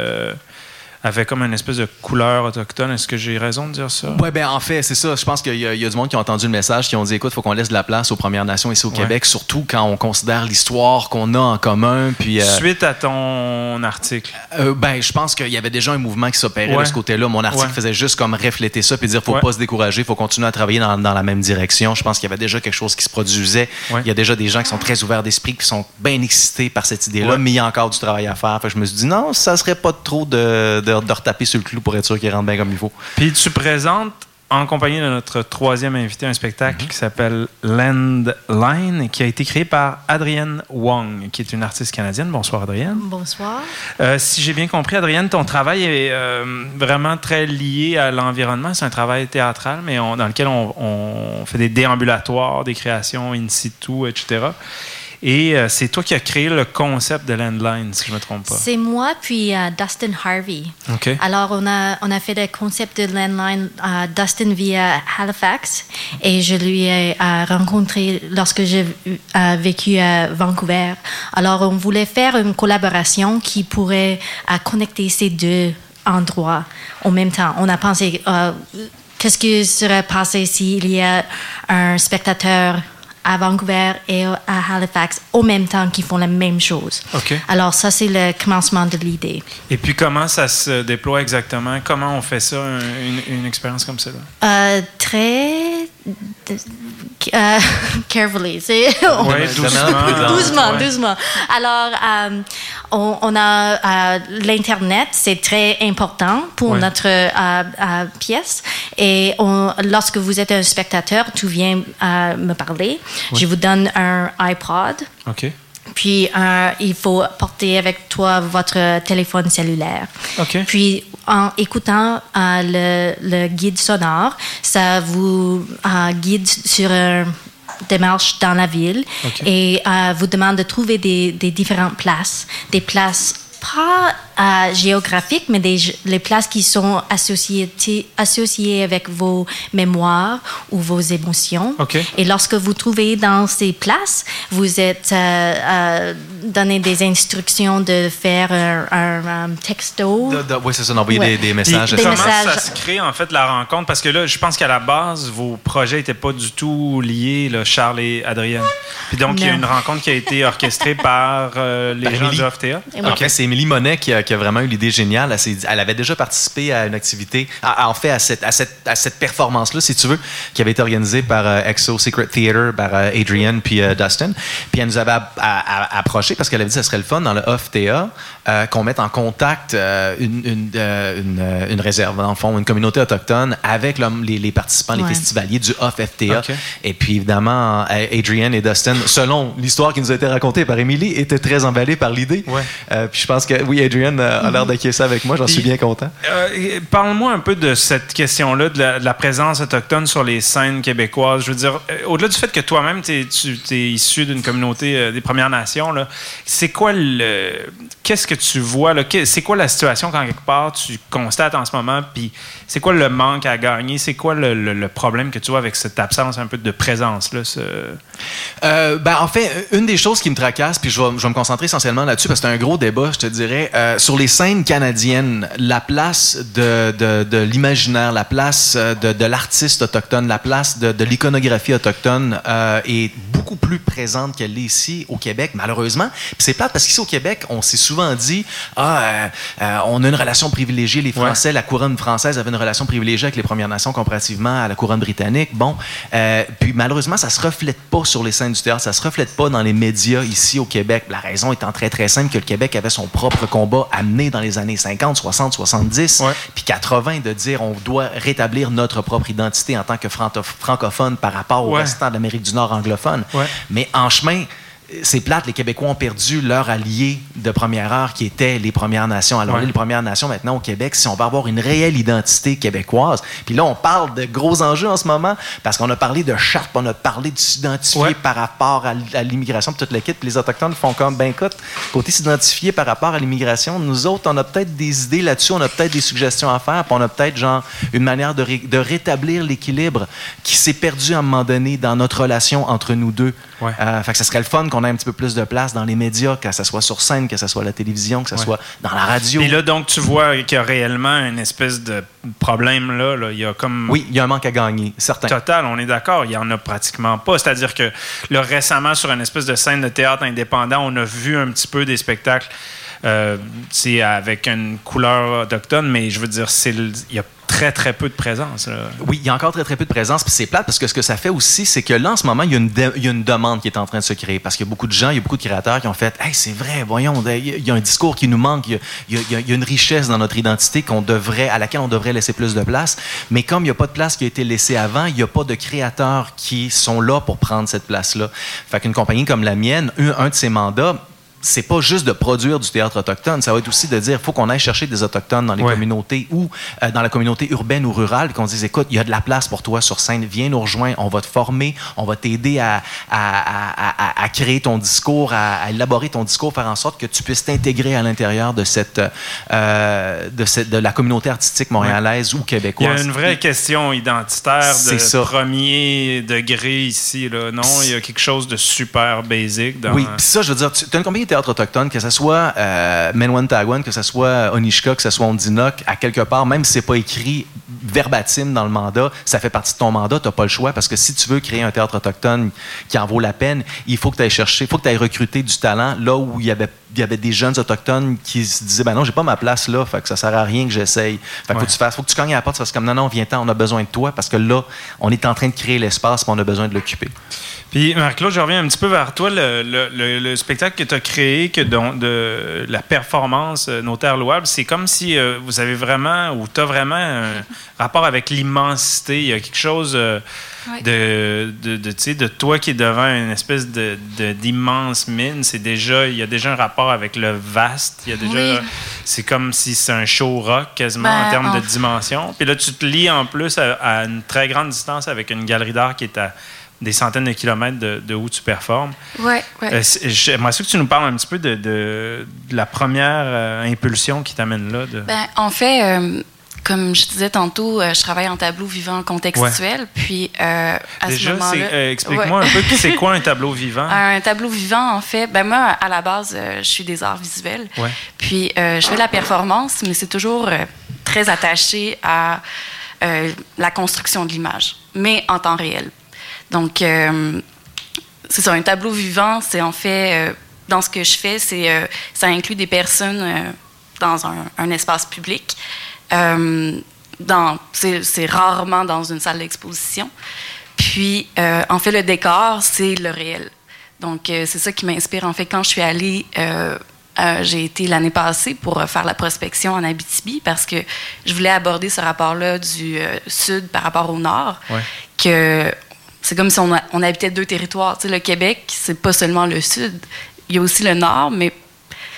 [SPEAKER 3] avait comme une espèce de couleur autochtone. Est-ce que j'ai raison de dire ça?
[SPEAKER 7] Ouais, ben en fait, c'est ça. Je pense qu'il y, a- il y a du monde qui a entendu le message, qui ont dit écoute, faut qu'on laisse de la place aux Premières Nations ici au
[SPEAKER 3] Ouais.
[SPEAKER 7] Québec, surtout quand on considère l'histoire qu'on a en commun. Puis, euh,
[SPEAKER 3] Suite à ton article.
[SPEAKER 7] euh, ben, je pense qu'il y avait déjà un mouvement qui s'opérait
[SPEAKER 3] Ouais.
[SPEAKER 7] de ce côté-là. Mon article
[SPEAKER 3] Ouais.
[SPEAKER 7] faisait juste comme refléter ça puis dire faut pas se décourager, faut continuer à travailler dans, dans la même direction. Je pense qu'il y avait déjà quelque chose qui se produisait. Il y a déjà des gens qui sont très ouverts d'esprit, qui sont bien excités par cette idée-là, mais il y a encore du travail à faire. Fait que je me suis dit non, ça serait pas trop de, de, de retaper sur le clou pour être sûr qu'il rentre bien comme il faut.
[SPEAKER 3] Puis tu présentes en compagnie de notre troisième invité un spectacle qui s'appelle Landline, qui a été créé par Adrienne Wong, qui est une artiste canadienne. Bonsoir Adrienne.
[SPEAKER 8] Bonsoir.
[SPEAKER 3] Euh, si j'ai bien compris, Adrienne, ton travail est euh, vraiment très lié à l'environnement. C'est un travail théâtral, mais on- dans lequel on, on fait des déambulatoires, des créations in situ, etc. Et euh, c'est toi qui as créé le concept de Landline, si je ne me trompe pas.
[SPEAKER 8] C'est moi puis euh, Dustin Harvey.
[SPEAKER 3] OK.
[SPEAKER 8] Alors, on a, on a fait le concept de landline. euh, Dustin vit à Halifax et je lui ai euh, rencontré lorsque j'ai vécu à Vancouver. Alors, on voulait faire une collaboration qui pourrait connecter ces deux endroits en même temps. On a pensé, qu'est-ce qui serait passé s'il y a un spectateur à Vancouver et à Halifax au même temps qui font la même chose.
[SPEAKER 3] OK.
[SPEAKER 8] Alors, ça, c'est le commencement de l'idée.
[SPEAKER 3] Et puis, comment ça se déploie exactement? Comment on fait ça, un- une, une expérience comme ça?
[SPEAKER 8] Euh, très euh, (laughs) carefully, c'est
[SPEAKER 3] Ouais, doucement.
[SPEAKER 8] doucement. Alors, euh, on, on a euh, l'internet, c'est très important pour
[SPEAKER 3] Ouais.
[SPEAKER 8] notre euh, pièce. Et on- lorsque vous êtes un spectateur, tu viens me parler. Je vous donne un iPod.
[SPEAKER 3] OK.
[SPEAKER 8] Puis, il faut porter avec toi votre téléphone cellulaire.
[SPEAKER 3] OK.
[SPEAKER 8] Puis, en écoutant euh, le, le guide sonore, ça vous euh, guide sur une démarche dans la ville et euh, vous demande de trouver des, des différentes places, des places pas euh, géographiques, mais des, les places qui sont associées, associées avec vos mémoires ou vos émotions. Et lorsque vous trouvez dans ces places, vous êtes euh, euh, donné des instructions de faire un, un, un texto.
[SPEAKER 7] Oui, c'est ça, d'envoyer
[SPEAKER 8] Ouais.
[SPEAKER 7] des, messages.
[SPEAKER 8] Des
[SPEAKER 3] comment
[SPEAKER 8] messages.
[SPEAKER 3] ça se crée, en fait, la rencontre? Parce que là, je pense qu'à la base, vos projets n'étaient pas du tout liés, là, Charles et Adrienne. Puis donc, il y a une rencontre qui a été orchestrée par euh, les
[SPEAKER 7] Par
[SPEAKER 3] gens.
[SPEAKER 8] Et
[SPEAKER 7] En fait, c'est Émilie Monet qui a, qui a vraiment eu l'idée géniale. Elle, avait déjà participé à une activité, à- à- en fait, à cette, à cette, à cette performance-là, si tu veux, qui avait été organisée par euh, Exo Secret Theater, par euh, Adrian puis euh, Dustin. Puis elle nous avait approché parce qu'elle avait dit que ce serait le fun dans le OFTA euh, qu'on mette en contact une, une, une, une réserve, dans le fond, une communauté autochtone avec les, les participants, les festivaliers du OFFTA.
[SPEAKER 3] OK.
[SPEAKER 7] Et puis, évidemment, Adrian et Dustin, selon l'histoire qui nous a été racontée par Émilie, étaient très emballés par l'idée.
[SPEAKER 3] Ouais.
[SPEAKER 7] Puis je pense que, oui, Adrian, euh, a l'air d'acquiescer avec moi. J'en suis bien content.
[SPEAKER 3] Euh, Parle-moi un peu de cette question-là, de la, de la présence autochtone sur les scènes québécoises. Je veux dire, euh, au-delà du fait que toi-même, t'es- tu es issu d'une communauté euh, des Premières Nations, là, c'est quoi le. Qu'est-ce que tu vois? C'est quoi la situation quand quelque part tu constates en ce moment? Puis c'est quoi le manque à gagner? C'est quoi le, le- le problème que tu vois avec cette absence un peu de présence-là? ce-
[SPEAKER 7] Euh, ben, en fait, une des choses qui me tracasse, puis je vais, je vais me concentrer essentiellement là-dessus parce que c'est un gros débat, je te dirais, euh, sur les scènes canadiennes, la place de, de, de l'imaginaire, la place euh, de, de l'artiste autochtone, la place de, de l'iconographie autochtone euh, est beaucoup plus présente qu'elle l'est ici au Québec, malheureusement. Puis c'est plate parce qu'ici au Québec, on s'est souvent dit, ah, euh, euh, on a une relation privilégiée, les Français, la couronne française avait une relation privilégiée avec les Premières Nations comparativement à la couronne britannique. Bon, puis malheureusement, ça se reflète pas sur les scènes du théâtre, ça se reflète pas dans les médias ici au Québec. La raison étant très très simple que le Québec avait son propre combat amené dans les années 50, 60, 70,
[SPEAKER 3] Ouais.
[SPEAKER 7] puis 80 de dire on doit rétablir notre propre identité en tant que francophone par rapport au
[SPEAKER 3] Ouais.
[SPEAKER 7] restant de l'Amérique du Nord anglophone.
[SPEAKER 3] Ouais.
[SPEAKER 7] Mais en chemin, c'est plate, les Québécois ont perdu leur allié de première heure qui étaient les Premières Nations. Alors
[SPEAKER 3] Ouais.
[SPEAKER 7] là, les Premières Nations maintenant au Québec, si on va avoir une réelle identité québécoise, puis là on parle de gros enjeux en ce moment parce qu'on a parlé de charte, on a parlé de s'identifier
[SPEAKER 3] Ouais.
[SPEAKER 7] par rapport à, l'immigration, toute l'équipe, puis les Autochtones font comme, ben écoute, côté s'identifier par rapport à l'immigration, nous autres, on a peut-être des idées là-dessus, on a peut-être des suggestions à faire, puis on a peut-être genre une manière de, ré- de rétablir l'équilibre qui s'est perdu à un moment donné dans notre relation entre nous deux.
[SPEAKER 3] Ouais.
[SPEAKER 7] Euh, fait que ça serait le fun qu'on ait un petit peu plus de place dans les médias, que ce soit sur scène, que ce soit à la télévision, que ce
[SPEAKER 3] Ouais.
[SPEAKER 7] soit dans la radio.
[SPEAKER 3] Et là, donc, tu vois qu'il y a réellement une espèce de problème là. là. Il y a comme.
[SPEAKER 7] oui, il y a un manque à gagner, certain.
[SPEAKER 3] Total, on est d'accord, il n'y en a pratiquement pas. C'est-à-dire que là, récemment, sur une espèce de scène de théâtre indépendant, on a vu un petit peu des spectacles c'est avec une couleur autochtone, mais je veux dire, il y a très, très peu de présence.
[SPEAKER 7] Oui, il y a encore très très peu de présence, puis c'est plate parce que ce que ça fait aussi, c'est que là en ce moment, il y, a une demande qui est en train de se créer parce qu'il y a beaucoup de gens, il y a beaucoup de créateurs qui ont fait, hey, c'est vrai, voyons, il y a- un discours qui nous manque, il y a, une richesse dans notre identité qu'on devrait, à laquelle on devrait laisser plus de place, mais comme il n'y a pas de place qui a été laissée avant, il n'y a pas de créateurs qui sont là pour prendre cette place-là. Fait qu'une compagnie comme la mienne, un de ses mandats c'est pas juste de produire du théâtre autochtone, ça va être aussi de dire faut qu'on aille chercher des autochtones dans les
[SPEAKER 3] Ouais.
[SPEAKER 7] communautés ou euh, dans la communauté urbaine ou rurale, qu'on dise écoute, il y a de la place pour toi sur scène, viens nous rejoindre, on va te former, on va t'aider à, à, à- créer ton discours, à, élaborer ton discours, faire en sorte que tu puisses t'intégrer à l'intérieur de cette, euh, de cette de la communauté artistique montréalaise ou
[SPEAKER 3] Il y
[SPEAKER 7] québécoise.
[SPEAKER 3] a une vraie question identitaire de
[SPEAKER 7] ça.
[SPEAKER 3] premier degré ici. Là. Non, il y a quelque chose de super basic. Dans,
[SPEAKER 7] Oui, puis ça, je veux dire, tu as une compagnie de théâtre autochtone, que ce soit euh, Menwentagwan, que ce soit Onishka, que ce soit Ondinok, à quelque part, même si c'est pas écrit verbatim dans le mandat, ça fait partie de ton mandat, tu n'as pas le choix, parce que si tu veux créer un théâtre autochtone qui en vaut la peine, il faut que tu ailles chercher, il faut que tu ailles recruter du talent là où il y avait, il y avait des jeunes autochtones qui se disaient, ben non, j'ai pas ma place là, fait que ça sert à rien que j'essaye. Fait que faut que tu fasses, faut que tu cognes à la porte, tu fasses comme, non, non, viens-t'en, on a besoin de toi, parce que là, on est en train de créer l'espace, puis on a besoin de l'occuper.
[SPEAKER 3] Puis, Marc-Claude, je reviens un petit peu vers toi. Le, le- le- le spectacle que tu as créé, que de la performance euh, Nos Terres Louables, c'est comme si euh, vous avez vraiment, ou tu as vraiment un (laughs) rapport avec l'immensité. Il y a quelque chose euh,
[SPEAKER 6] Ouais.
[SPEAKER 3] de, de, de, toi qui est devant une espèce d'immense mine. C'est déjà, il y a déjà un rapport avec le vaste. Il y a déjà,
[SPEAKER 6] Oui.
[SPEAKER 3] c'est comme si c'est un show rock quasiment
[SPEAKER 6] Ben,
[SPEAKER 3] en termes
[SPEAKER 6] en
[SPEAKER 3] de
[SPEAKER 6] f-
[SPEAKER 3] dimension. Puis là, tu te lis en plus à, à une très grande distance avec une galerie d'art qui est à des centaines de kilomètres de, de où tu performes.
[SPEAKER 6] Ouais, ouais.
[SPEAKER 3] Euh, J'aimerais ça que tu nous parles un petit peu de, de- de la première euh, impulsion qui t'amène là.
[SPEAKER 6] Ben, en fait, euh, comme je disais tantôt, euh, je travaille en tableau vivant contextuel. Puis, à ce
[SPEAKER 3] Déjà, explique-moi un peu c'est quoi un (laughs) tableau vivant?
[SPEAKER 6] Un tableau vivant, en fait, ben moi, à la base, je suis des arts visuels.
[SPEAKER 3] Ouais.
[SPEAKER 6] Puis, je fais de la performance, mais c'est toujours très attaché à la construction de l'image, mais en temps réel. Donc, euh, c'est ça, un tableau vivant, c'est en fait, euh, dans ce que je fais, c'est euh, ça inclut des personnes dans un, un espace public. C'est rarement dans une salle d'exposition. Puis, en fait, le décor, c'est le réel. Donc, c'est ça qui m'inspire. En fait, quand je suis allée, euh, j'ai été l'année passée pour euh, faire la prospection en Abitibi parce que je voulais aborder ce rapport-là du euh, sud par rapport au nord.
[SPEAKER 3] Ouais.
[SPEAKER 6] Que c'est comme si on, a- on habitait deux territoires. Tu sais, le Québec, c'est pas seulement le sud, il y a aussi le nord, mais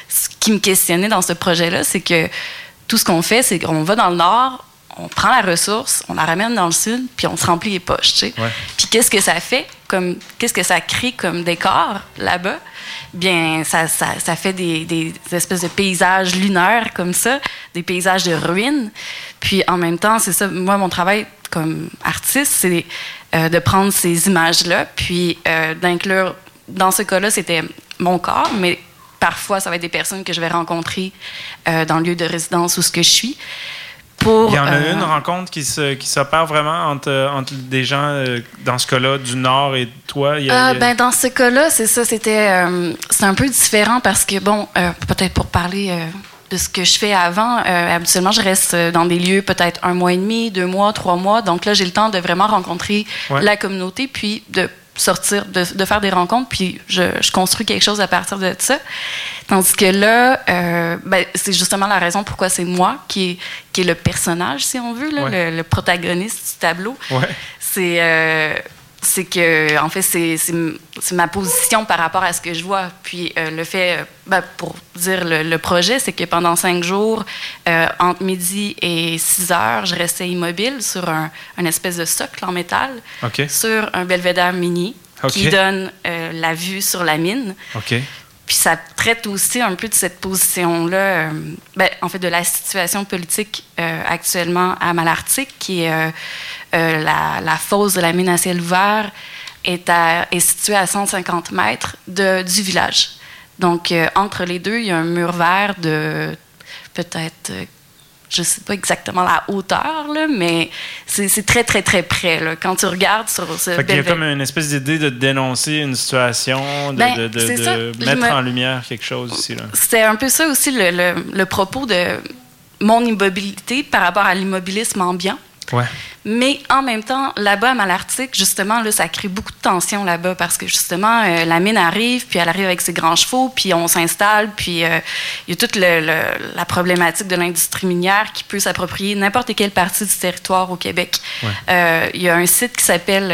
[SPEAKER 6] ce qui me questionnait dans ce projet-là, c'est que tout ce qu'on fait, c'est qu'on va dans le nord, on prend la ressource, on la ramène dans le sud, puis on se remplit les poches, tu sais.
[SPEAKER 3] Ouais.
[SPEAKER 6] Puis qu'est-ce que ça fait comme qu'est-ce que ça crée comme décor là-bas? Bien, ça, ça, ça fait des, des espèces de paysages lunaires comme ça, des paysages de ruines. Puis en même temps, c'est ça. Moi, mon travail comme artiste, c'est euh, de prendre ces images-là, puis euh, d'inclure. Dans ce cas-là, c'était mon corps, mais parfois, ça va être des personnes que je vais rencontrer euh, dans le lieu de résidence où ce que je suis. Pour,
[SPEAKER 3] Il y en a une rencontre qui se qui s'opère vraiment entre, entre des gens, dans ce cas-là, du Nord et toi? Y a-
[SPEAKER 6] Ah,
[SPEAKER 3] il y a-
[SPEAKER 6] ben, dans ce cas-là, c'est ça, c'était c'est un peu différent parce que, bon, peut-être pour parler de ce que je fais avant, euh, habituellement, je reste euh, dans des lieux peut-être un mois et demi, deux mois, trois mois. Donc là, j'ai le temps de vraiment rencontrer
[SPEAKER 3] Ouais.
[SPEAKER 6] la communauté, puis de sortir, de, de faire des rencontres, puis je, je construis quelque chose à partir de ça. Tandis que là, euh, ben, c'est justement la raison pourquoi c'est moi qui est, qui est le personnage, si on veut, là,
[SPEAKER 3] Ouais.
[SPEAKER 6] le, le protagoniste du tableau
[SPEAKER 3] Ouais.
[SPEAKER 6] c'est euh, c'est que en fait c'est c'est m- c'est ma position par rapport à ce que je vois. Puis euh, le fait euh, ben, pour dire le, le projet c'est que pendant cinq jours euh, entre midi et 6 heures je restais immobile sur un, un espèce de socle en métal sur un belvédère mini qui donne la vue sur la mine. Puis ça traite aussi un peu de cette position-là, euh, ben, en fait, de la situation politique euh, actuellement à Malartic, qui est euh, la, fosse de la mine à ciel ouvert, est, située à 150 mètres du village. Donc, entre les deux, il y a un mur vert de peut-être, je ne sais pas exactement la hauteur, là, mais c'est très, très, très près. Là. Quand tu regardes sur ce
[SPEAKER 3] Fait qu'il y a comme une espèce d'idée de dénoncer une situation, de,
[SPEAKER 6] Ben,
[SPEAKER 3] de- de-
[SPEAKER 6] c'est
[SPEAKER 3] de
[SPEAKER 6] ça. Je
[SPEAKER 3] mettre
[SPEAKER 6] me-
[SPEAKER 3] en lumière quelque chose ici. Là.
[SPEAKER 6] C'était un peu ça aussi le, le- le propos de mon immobilité par rapport à l'immobilisme ambiant.
[SPEAKER 3] Ouais.
[SPEAKER 6] Mais en même temps, là-bas à Malartic, justement, là, ça crée beaucoup de tension là-bas parce que justement, euh, la mine arrive, puis elle arrive avec ses grands chevaux, puis on s'installe, puis euh, il y a toute le- le- la problématique de l'industrie minière qui peut s'approprier n'importe quelle partie du territoire au Québec.
[SPEAKER 3] Ouais.
[SPEAKER 6] Euh, Il y a un site qui s'appelle...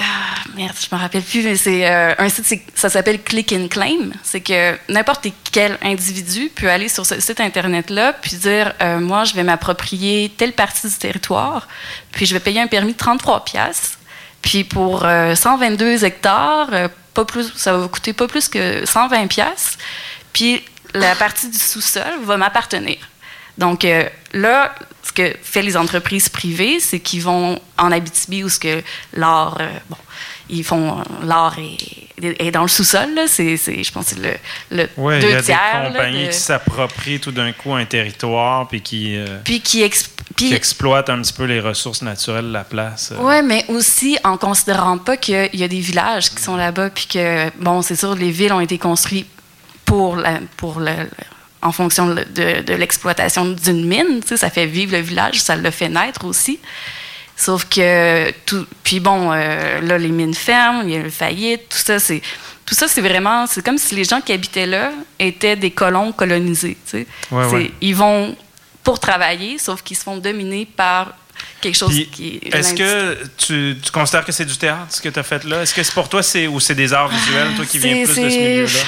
[SPEAKER 6] ah, merde, je me rappelle plus, mais c'est euh, un site, ça s'appelle Click and Claim. C'est que n'importe quel individu peut aller sur ce site internet-là puis dire euh, Moi, je vais m'approprier telle partie du territoire, puis je vais payer un permis de 33 piastres. Puis pour euh, 122 hectares, euh, pas plus, ça va vous coûter pas plus que 120 piastres. Puis la partie du sous-sol va m'appartenir. Donc euh, là, ce que fait les entreprises privées, c'est qu'ils vont en Abitibi où ce que l'art, euh, bon, ils font euh, l'art est, est dans le sous-sol. là. C'est, je pense, que c'est le, le
[SPEAKER 3] Ouais, il
[SPEAKER 6] deux
[SPEAKER 3] y a
[SPEAKER 6] tiers.
[SPEAKER 3] des compagnies
[SPEAKER 6] de-
[SPEAKER 3] qui s'approprient tout d'un coup un territoire puis qui, euh,
[SPEAKER 6] puis qui, exp- puis-
[SPEAKER 3] qui exploitent un petit peu les ressources naturelles de la place. euh.
[SPEAKER 6] Ouais, mais aussi en considérant pas qu'il y a des villages qui sont là-bas, puis que, bon, c'est sûr, les villes ont été construites pour, la, pour le- en fonction de, de- de l'exploitation d'une mine. Ça fait vivre le village, ça le fait naître aussi. Sauf que, tout, puis bon, euh, là, les mines ferment, il y a le faillite, tout ça, c'est. Tout ça, c'est vraiment, c'est comme si les gens qui habitaient là étaient des colons colonisés.
[SPEAKER 3] Ouais, ouais.
[SPEAKER 6] Ils vont pour travailler, sauf qu'ils se font dominer par quelque chose
[SPEAKER 3] Puis,
[SPEAKER 6] qui est
[SPEAKER 3] Est-ce que tu, tu considères que c'est du théâtre, ce que tu as fait là? Est-ce que c'est pour toi c'est, ou c'est des arts visuels, toi qui viens plus de ce milieu-là?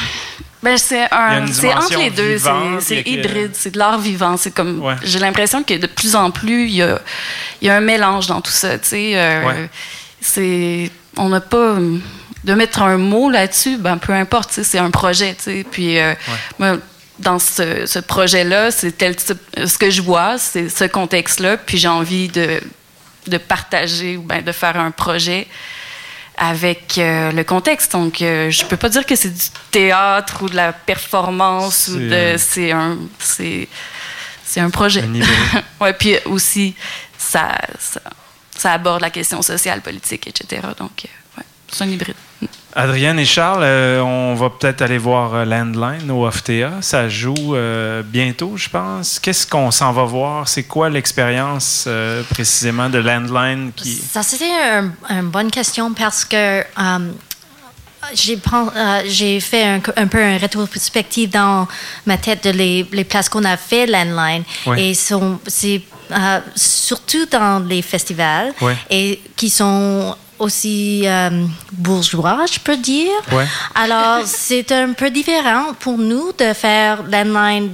[SPEAKER 6] Ben, c'est un, c'est entre les deux. C'est, hybride, c'est de l'art vivant. C'est comme,
[SPEAKER 3] Ouais.
[SPEAKER 6] j'ai l'impression que de plus en plus, il y a, y a un mélange dans tout ça. Tu sais, euh,
[SPEAKER 3] Ouais.
[SPEAKER 6] c'est, on n'a pas de mettre un mot là-dessus. Ben, peu importe. C'est un projet. Tu sais, puis euh, moi, dans ce, ce projet-là, c'est tel type, ce que je vois, c'est ce contexte-là. Puis j'ai envie de, de partager ou ben, de faire un projet avec euh, le contexte. Donc, euh, je peux pas dire que c'est du théâtre ou de la performance ou
[SPEAKER 3] C'est,
[SPEAKER 6] de.
[SPEAKER 3] euh,
[SPEAKER 6] C'est un. C'est, c'est un projet.
[SPEAKER 3] Un (laughs)
[SPEAKER 6] ouais, puis aussi, ça, ça, ça aborde la question sociale, politique, etc. Donc, euh, ouais, c'est un hybride.
[SPEAKER 3] Adrienne et Charles, euh, on va peut-être aller voir euh, Landline au FTA. Ça joue euh, bientôt, je pense. Qu'est-ce qu'on s'en va voir? C'est quoi l'expérience euh, précisément de Landline qui.
[SPEAKER 8] Ça, c'était un- une bonne question parce que j'ai fait un, un peu un rétrospective dans ma tête de les, les places qu'on a fait landline et c'est surtout dans les festivals et qui sont aussi euh, bourgeois, je peux dire.
[SPEAKER 3] Ouais.
[SPEAKER 8] Alors, (laughs) c'est un peu différent pour nous de faire landline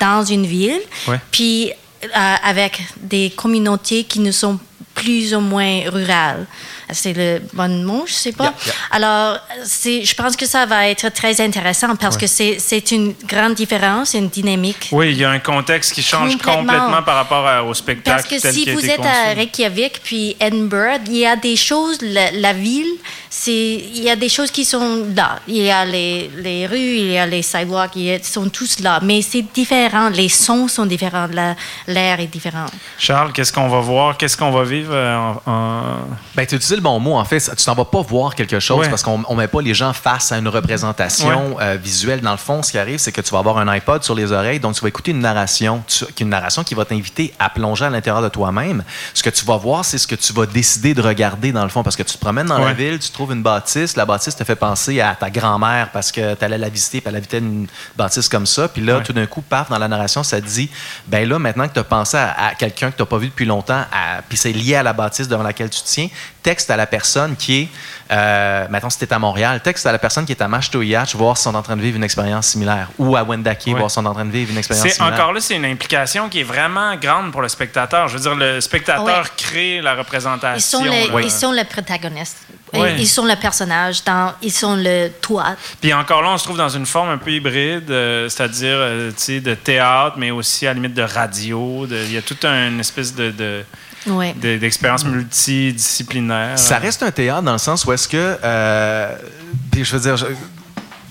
[SPEAKER 8] dans une ville,
[SPEAKER 3] Ouais.
[SPEAKER 8] puis euh, avec des communautés qui ne sont plus ou moins rurales. C'est le bon mot, je sais pas.
[SPEAKER 7] Yeah, yeah.
[SPEAKER 8] Alors, je pense que ça va être très intéressant parce que c'est, une grande différence, une dynamique.
[SPEAKER 3] Oui, il y a un contexte qui change
[SPEAKER 8] Complètement.
[SPEAKER 3] complètement par rapport à- au spectacle
[SPEAKER 8] Parce que
[SPEAKER 3] tel
[SPEAKER 8] si vous êtes à. Reykjavik puis Edinburgh, il y a des choses, la, la ville, c'est, il y a des choses qui sont là. Il y a les, les rues, il y a les sidewalks, ils sont tous là. Mais c'est différent, les sons sont différents, la- l'air est différent.
[SPEAKER 3] Charles, qu'est-ce qu'on va voir? Qu'est-ce qu'on va vivre euh, en... en-
[SPEAKER 7] Ben, utilisé le bon mot. En fait, tu t'en vas pas voir quelque chose
[SPEAKER 3] Ouais.
[SPEAKER 7] parce qu'on ne met pas les gens face à une représentation euh, visuelle. Dans le fond, ce qui arrive, c'est que tu vas avoir un iPod sur les oreilles, donc tu vas écouter une narration, tu- une narration qui va t'inviter à plonger à l'intérieur de toi-même. Ce que tu vas voir, c'est ce que tu vas décider de regarder dans le fond, parce que tu te promènes dans la ville, tu trouves une bâtisse, la bâtisse te fait penser à ta grand-mère parce que tu allais la visiter, puis elle habitait une bâtisse comme ça, puis là, tout d'un coup, paf, dans la narration, ça te dit, ben là, maintenant que tu as pensé à, à quelqu'un que tu n'as pas vu depuis longtemps, puis c'est lié à la bâtisse devant laquelle tu te tiens, texte à la personne qui est, euh, maintenant si tu es à Montréal, texte à la personne qui est à Mashtoyach, voir si sont en train de vivre une expérience similaire, ou à Wendake,
[SPEAKER 3] Ouais.
[SPEAKER 7] voir si sont en train de vivre une expérience
[SPEAKER 3] C'est
[SPEAKER 7] similaire.
[SPEAKER 3] encore là, c'est une implication qui est vraiment grande pour le spectateur. Je veux dire, le spectateur
[SPEAKER 8] Ouais.
[SPEAKER 3] crée la représentation.
[SPEAKER 8] Ils sont les, ils sont les protagonistes. Et
[SPEAKER 3] Ouais.
[SPEAKER 8] Ils sont le personnage, dans, ils sont le toi.
[SPEAKER 3] Puis encore là, on se trouve dans une forme un peu hybride, euh, c'est-à-dire euh, de théâtre, mais aussi à la limite de radio. Il y a toute une espèce de, de-
[SPEAKER 8] Ouais.
[SPEAKER 3] de- d'expérience multidisciplinaire.
[SPEAKER 7] Ça reste un théâtre dans le sens où est-ce que. euh, puis je veux dire. je-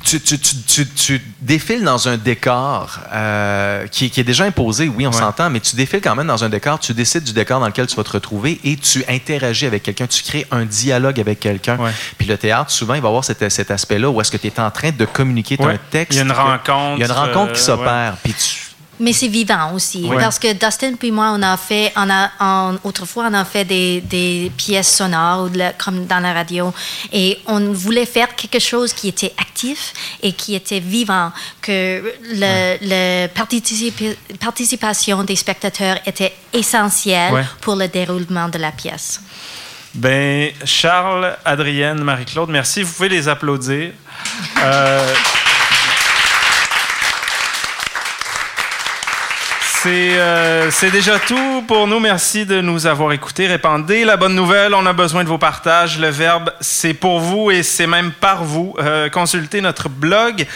[SPEAKER 7] tu, tu- tu- tu- tu défiles dans un décor euh, qui, qui est déjà imposé, oui, on
[SPEAKER 3] Ouais.
[SPEAKER 7] s'entend, mais tu défiles quand même dans un décor, tu décides du décor dans lequel tu vas te retrouver et tu interagis avec quelqu'un, tu crées un dialogue avec quelqu'un.
[SPEAKER 3] Ouais.
[SPEAKER 7] Puis le théâtre, souvent, il va avoir cet, cet aspect-là où est-ce que tu es en train de communiquer
[SPEAKER 3] Ouais.
[SPEAKER 7] un texte.
[SPEAKER 3] Il y a une rencontre,
[SPEAKER 7] Il y a une rencontre qui
[SPEAKER 3] euh,
[SPEAKER 7] s'opère. Puis tu-
[SPEAKER 8] Mais c'est vivant aussi.
[SPEAKER 3] Ouais.
[SPEAKER 8] Parce que Dustin puis moi, on a fait, on a, on- autrefois, on a fait des, des pièces sonores la- comme dans la radio. Et on voulait faire quelque chose qui était actif et qui était vivant, que le participa- participation des spectateurs était essentielle
[SPEAKER 3] Ouais.
[SPEAKER 8] pour le déroulement de la pièce.
[SPEAKER 3] Ben, Charles, Adrienne, Marie-Claude, merci. Vous pouvez les applaudir. Euh, C'est euh, c'est déjà tout pour nous. Merci de nous avoir écoutés. Répandez la bonne nouvelle. On a besoin de vos partages. Le verbe, c'est pour vous et c'est même par vous. Euh, consultez notre blog.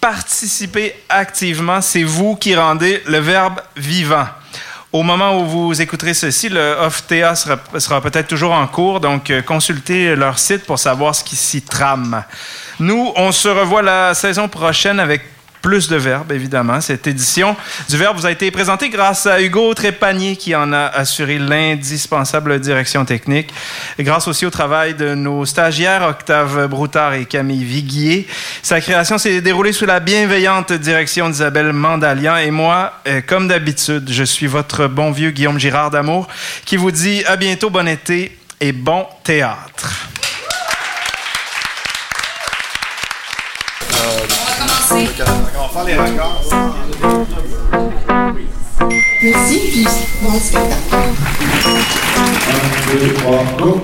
[SPEAKER 3] Participez activement. C'est vous qui rendez le verbe vivant. Au moment où vous écouterez ceci, le OFTA sera, sera peut-être toujours en cours, donc euh, consultez leur site pour savoir ce qui s'y trame. Nous, on se revoit la saison prochaine avec plus de verbes, évidemment. Cette édition du Verbe vous a été présentée grâce à Hugo Trépanier qui en a assuré l'indispensable direction technique. Et grâce aussi au travail de nos stagiaires Octave Broutard et Camille Viguier. Sa création s'est déroulée sous la bienveillante direction d'Isabelle Mandalian et moi, euh, comme d'habitude, je suis votre bon vieux Guillaume Girard d'Amour qui vous dit à bientôt, bon été et bon théâtre.
[SPEAKER 2] On va faire les records.
[SPEAKER 1] Merci, puis bon spectacle.
[SPEAKER 2] 1, 2, 3, go!